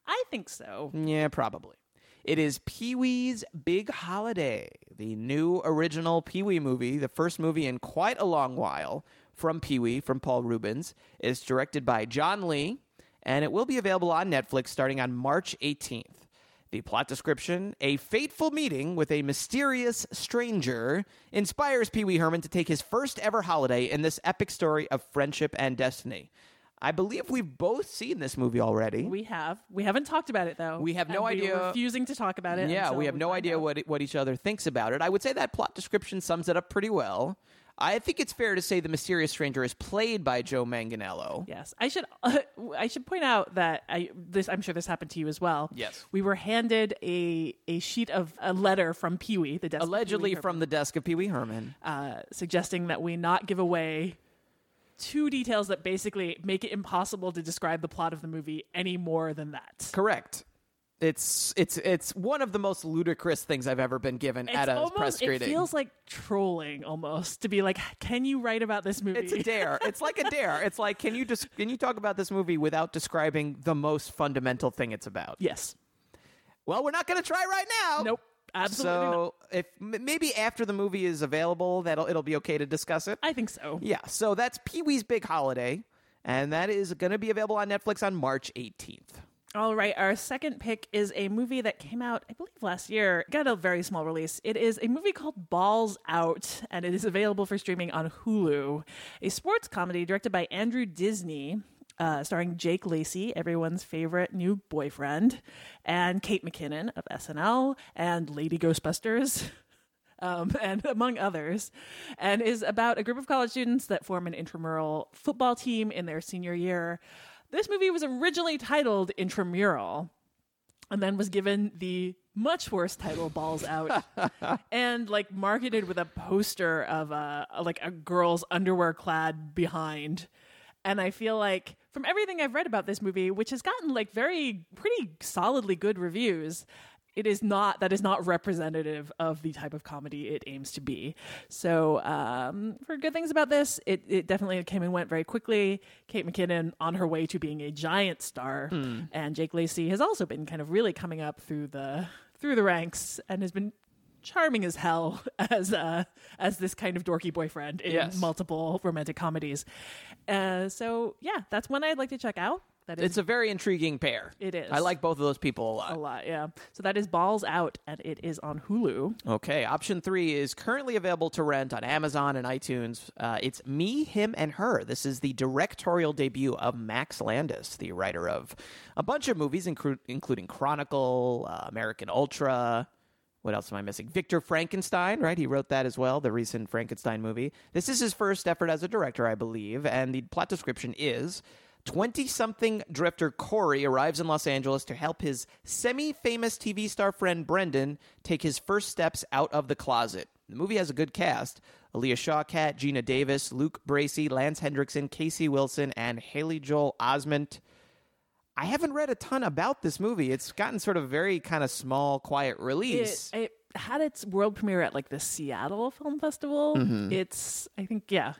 I think so. Yeah, probably. It is Pee Wee's Big Holiday, the new original Pee Wee movie, the first movie in quite a long while from Pee Wee, from Paul Reubens. It's directed by John Lee, and it will be available on Netflix starting on March 18th. The plot description A fateful meeting with a mysterious stranger inspires Pee Wee Herman to take his first ever holiday in this epic story of friendship and destiny. I believe we've both seen this movie already. We have. We haven't talked about it though. We have no And we idea- refusing to talk about it. Yeah, we have no idea out. what what each other thinks about it. I would say that plot description sums it up pretty well. I think it's fair to say the mysterious stranger is played by Joe Manganiello. Yes, I should. I should point out that I this. I'm sure this happened to you as well. Yes. we were handed a a sheet of a letter from Pee Wee, the desk Allegedly from the desk of Pee Wee Herman. uh, suggesting that we not give away two details that basically make it impossible to describe the plot of the movie any more than that. Correct. It's it's it's one of the most ludicrous things I've ever been given It's at a almost, press it feels like trolling almost to be like, can you write about this movie? it's a dare. It's like a dare. It's like can you just can you talk about this movie without describing the most fundamental thing it's about? yes. Well, we're not going to try right now. Nope. Absolutely So if maybe after the movie is available, that'll it'll be okay to discuss it. I think so. Yeah. So that's Pee Wee's Big Holiday, and that is going to be available on Netflix on March 18th. All right, our second pick is a movie that came out, I believe, last year. Got a very small release. It is a movie called Balls Out, and it is available for streaming on Hulu. A sports comedy directed by Andrew Disney, uh, starring Jake Lacy, everyone's favorite new boyfriend, and Kate McKinnon of SNL and Lady Ghostbusters. um, and among others, and is about a group of college students that form an intramural football team in their senior year. This movie was originally titled Intramural, and then was given the much worse title Balls Out, and like marketed with a poster of a like a girl's underwear clad behind. And I feel like from everything I've read about this movie, which has gotten like very pretty solidly good reviews, it is not that is not representative of the type of comedy it aims to be. So, um, for good things about this, it, it definitely came and went very quickly. Kate McKinnon on her way to being a giant star, and Jake Lacy has also been kind of really coming up through the through the ranks and has been charming as hell as uh, as this kind of dorky boyfriend in Yes. multiple romantic comedies. Uh, so yeah, that's one I'd like to check out. That is It's a very intriguing pair. It is. I like both of those people a lot. a lot, yeah. So that is Balls Out, and it is on Hulu. Okay, option three is currently available to rent on Amazon and iTunes. Uh, it's Me, Him, and Her. This is the directorial debut of Max Landis, the writer of a bunch of movies, inclu- including Chronicle, uh, American Ultra. What else am I missing? Victor Frankenstein, right? He wrote that as well, the recent Frankenstein movie. This is his first effort as a director, I believe, and the plot description is 20 something drifter Corey arrives in Los Angeles to help his semi famous TV star friend Brendan take his first steps out of the closet. The movie has a good cast Alia Shawkat, Geena Davis, Luke Bracey, Lance Henriksen, Casey Wilson, and Haley Joel Osment. I haven't read a ton about this movie. It's gotten sort of very kind of small, quiet release. It, it had its world premiere at like the Seattle Film Festival. Mm-hmm. It's, I think, yeah.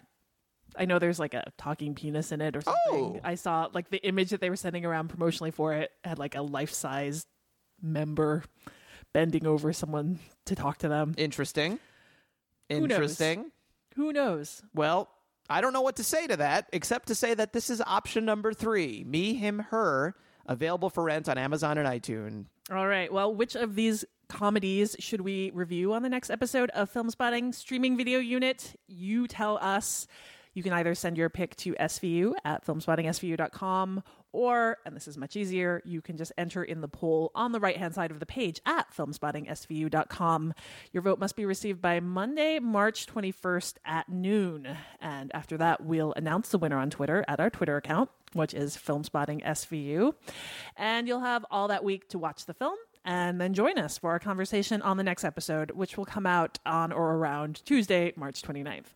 I know there's like a talking penis in it or something. Oh. I saw like the image that they were sending around promotionally for it had like a life size member bending over someone to talk to them. Interesting. knows? Interesting. Who knows? Well, I don't know what to say to that, except to say that this is option number three Me, Him, Her, available for rent on Amazon and iTunes. All right. Well, which of these comedies should we review on the next episode of Filmspotting Streaming Video Unit? You tell us. You can either send your pick to SVU at filmspottingsvu.com or, and this is much easier, you can just enter in the poll on the right hand side of the page at filmspottingsvu.com. Your vote must be received by Monday, March 21st at noon. And after that, we'll announce the winner on Twitter at our Twitter account, which is filmspottingsvu. And you'll have all that week to watch the film and then join us for our conversation on the next episode, which will come out on or around Tuesday, March 29th.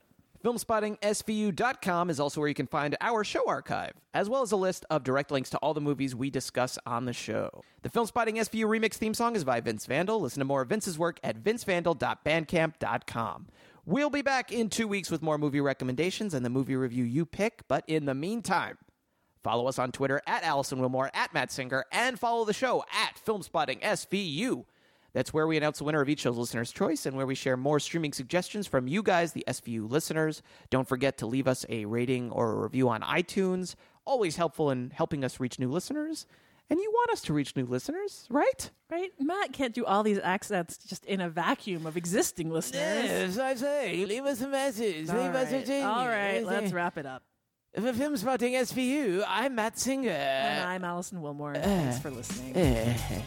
FilmspottingSVU.com is also where you can find our show archive, as well as a list of direct links to all the movies we discuss on the show. The Filmspotting SVU remix theme song is by Vince Vandal. Listen to more of Vince's work at vincevandal.bandcamp.com. We'll be back in two weeks with more movie recommendations and the movie review you pick, but in the meantime, follow us on Twitter at Alison Willmore, at Matt Singer, and follow the show at Filmspotting SVU. That's where we announce the winner of each show's listener's choice and where we share more streaming suggestions from you guys, the SVU listeners. Don't forget to leave us a rating or a review on iTunes. Always helpful in helping us reach new listeners. And you want us to reach new listeners, right? Right? Matt can't do all these accents just in a vacuum of existing listeners. Yes, I say. Leave us a message. All right. All right, let's wrap it up. For Filmspotting SVU, I'm Matt Singer. And I'm Alison Willmore. Thanks for listening. Eh.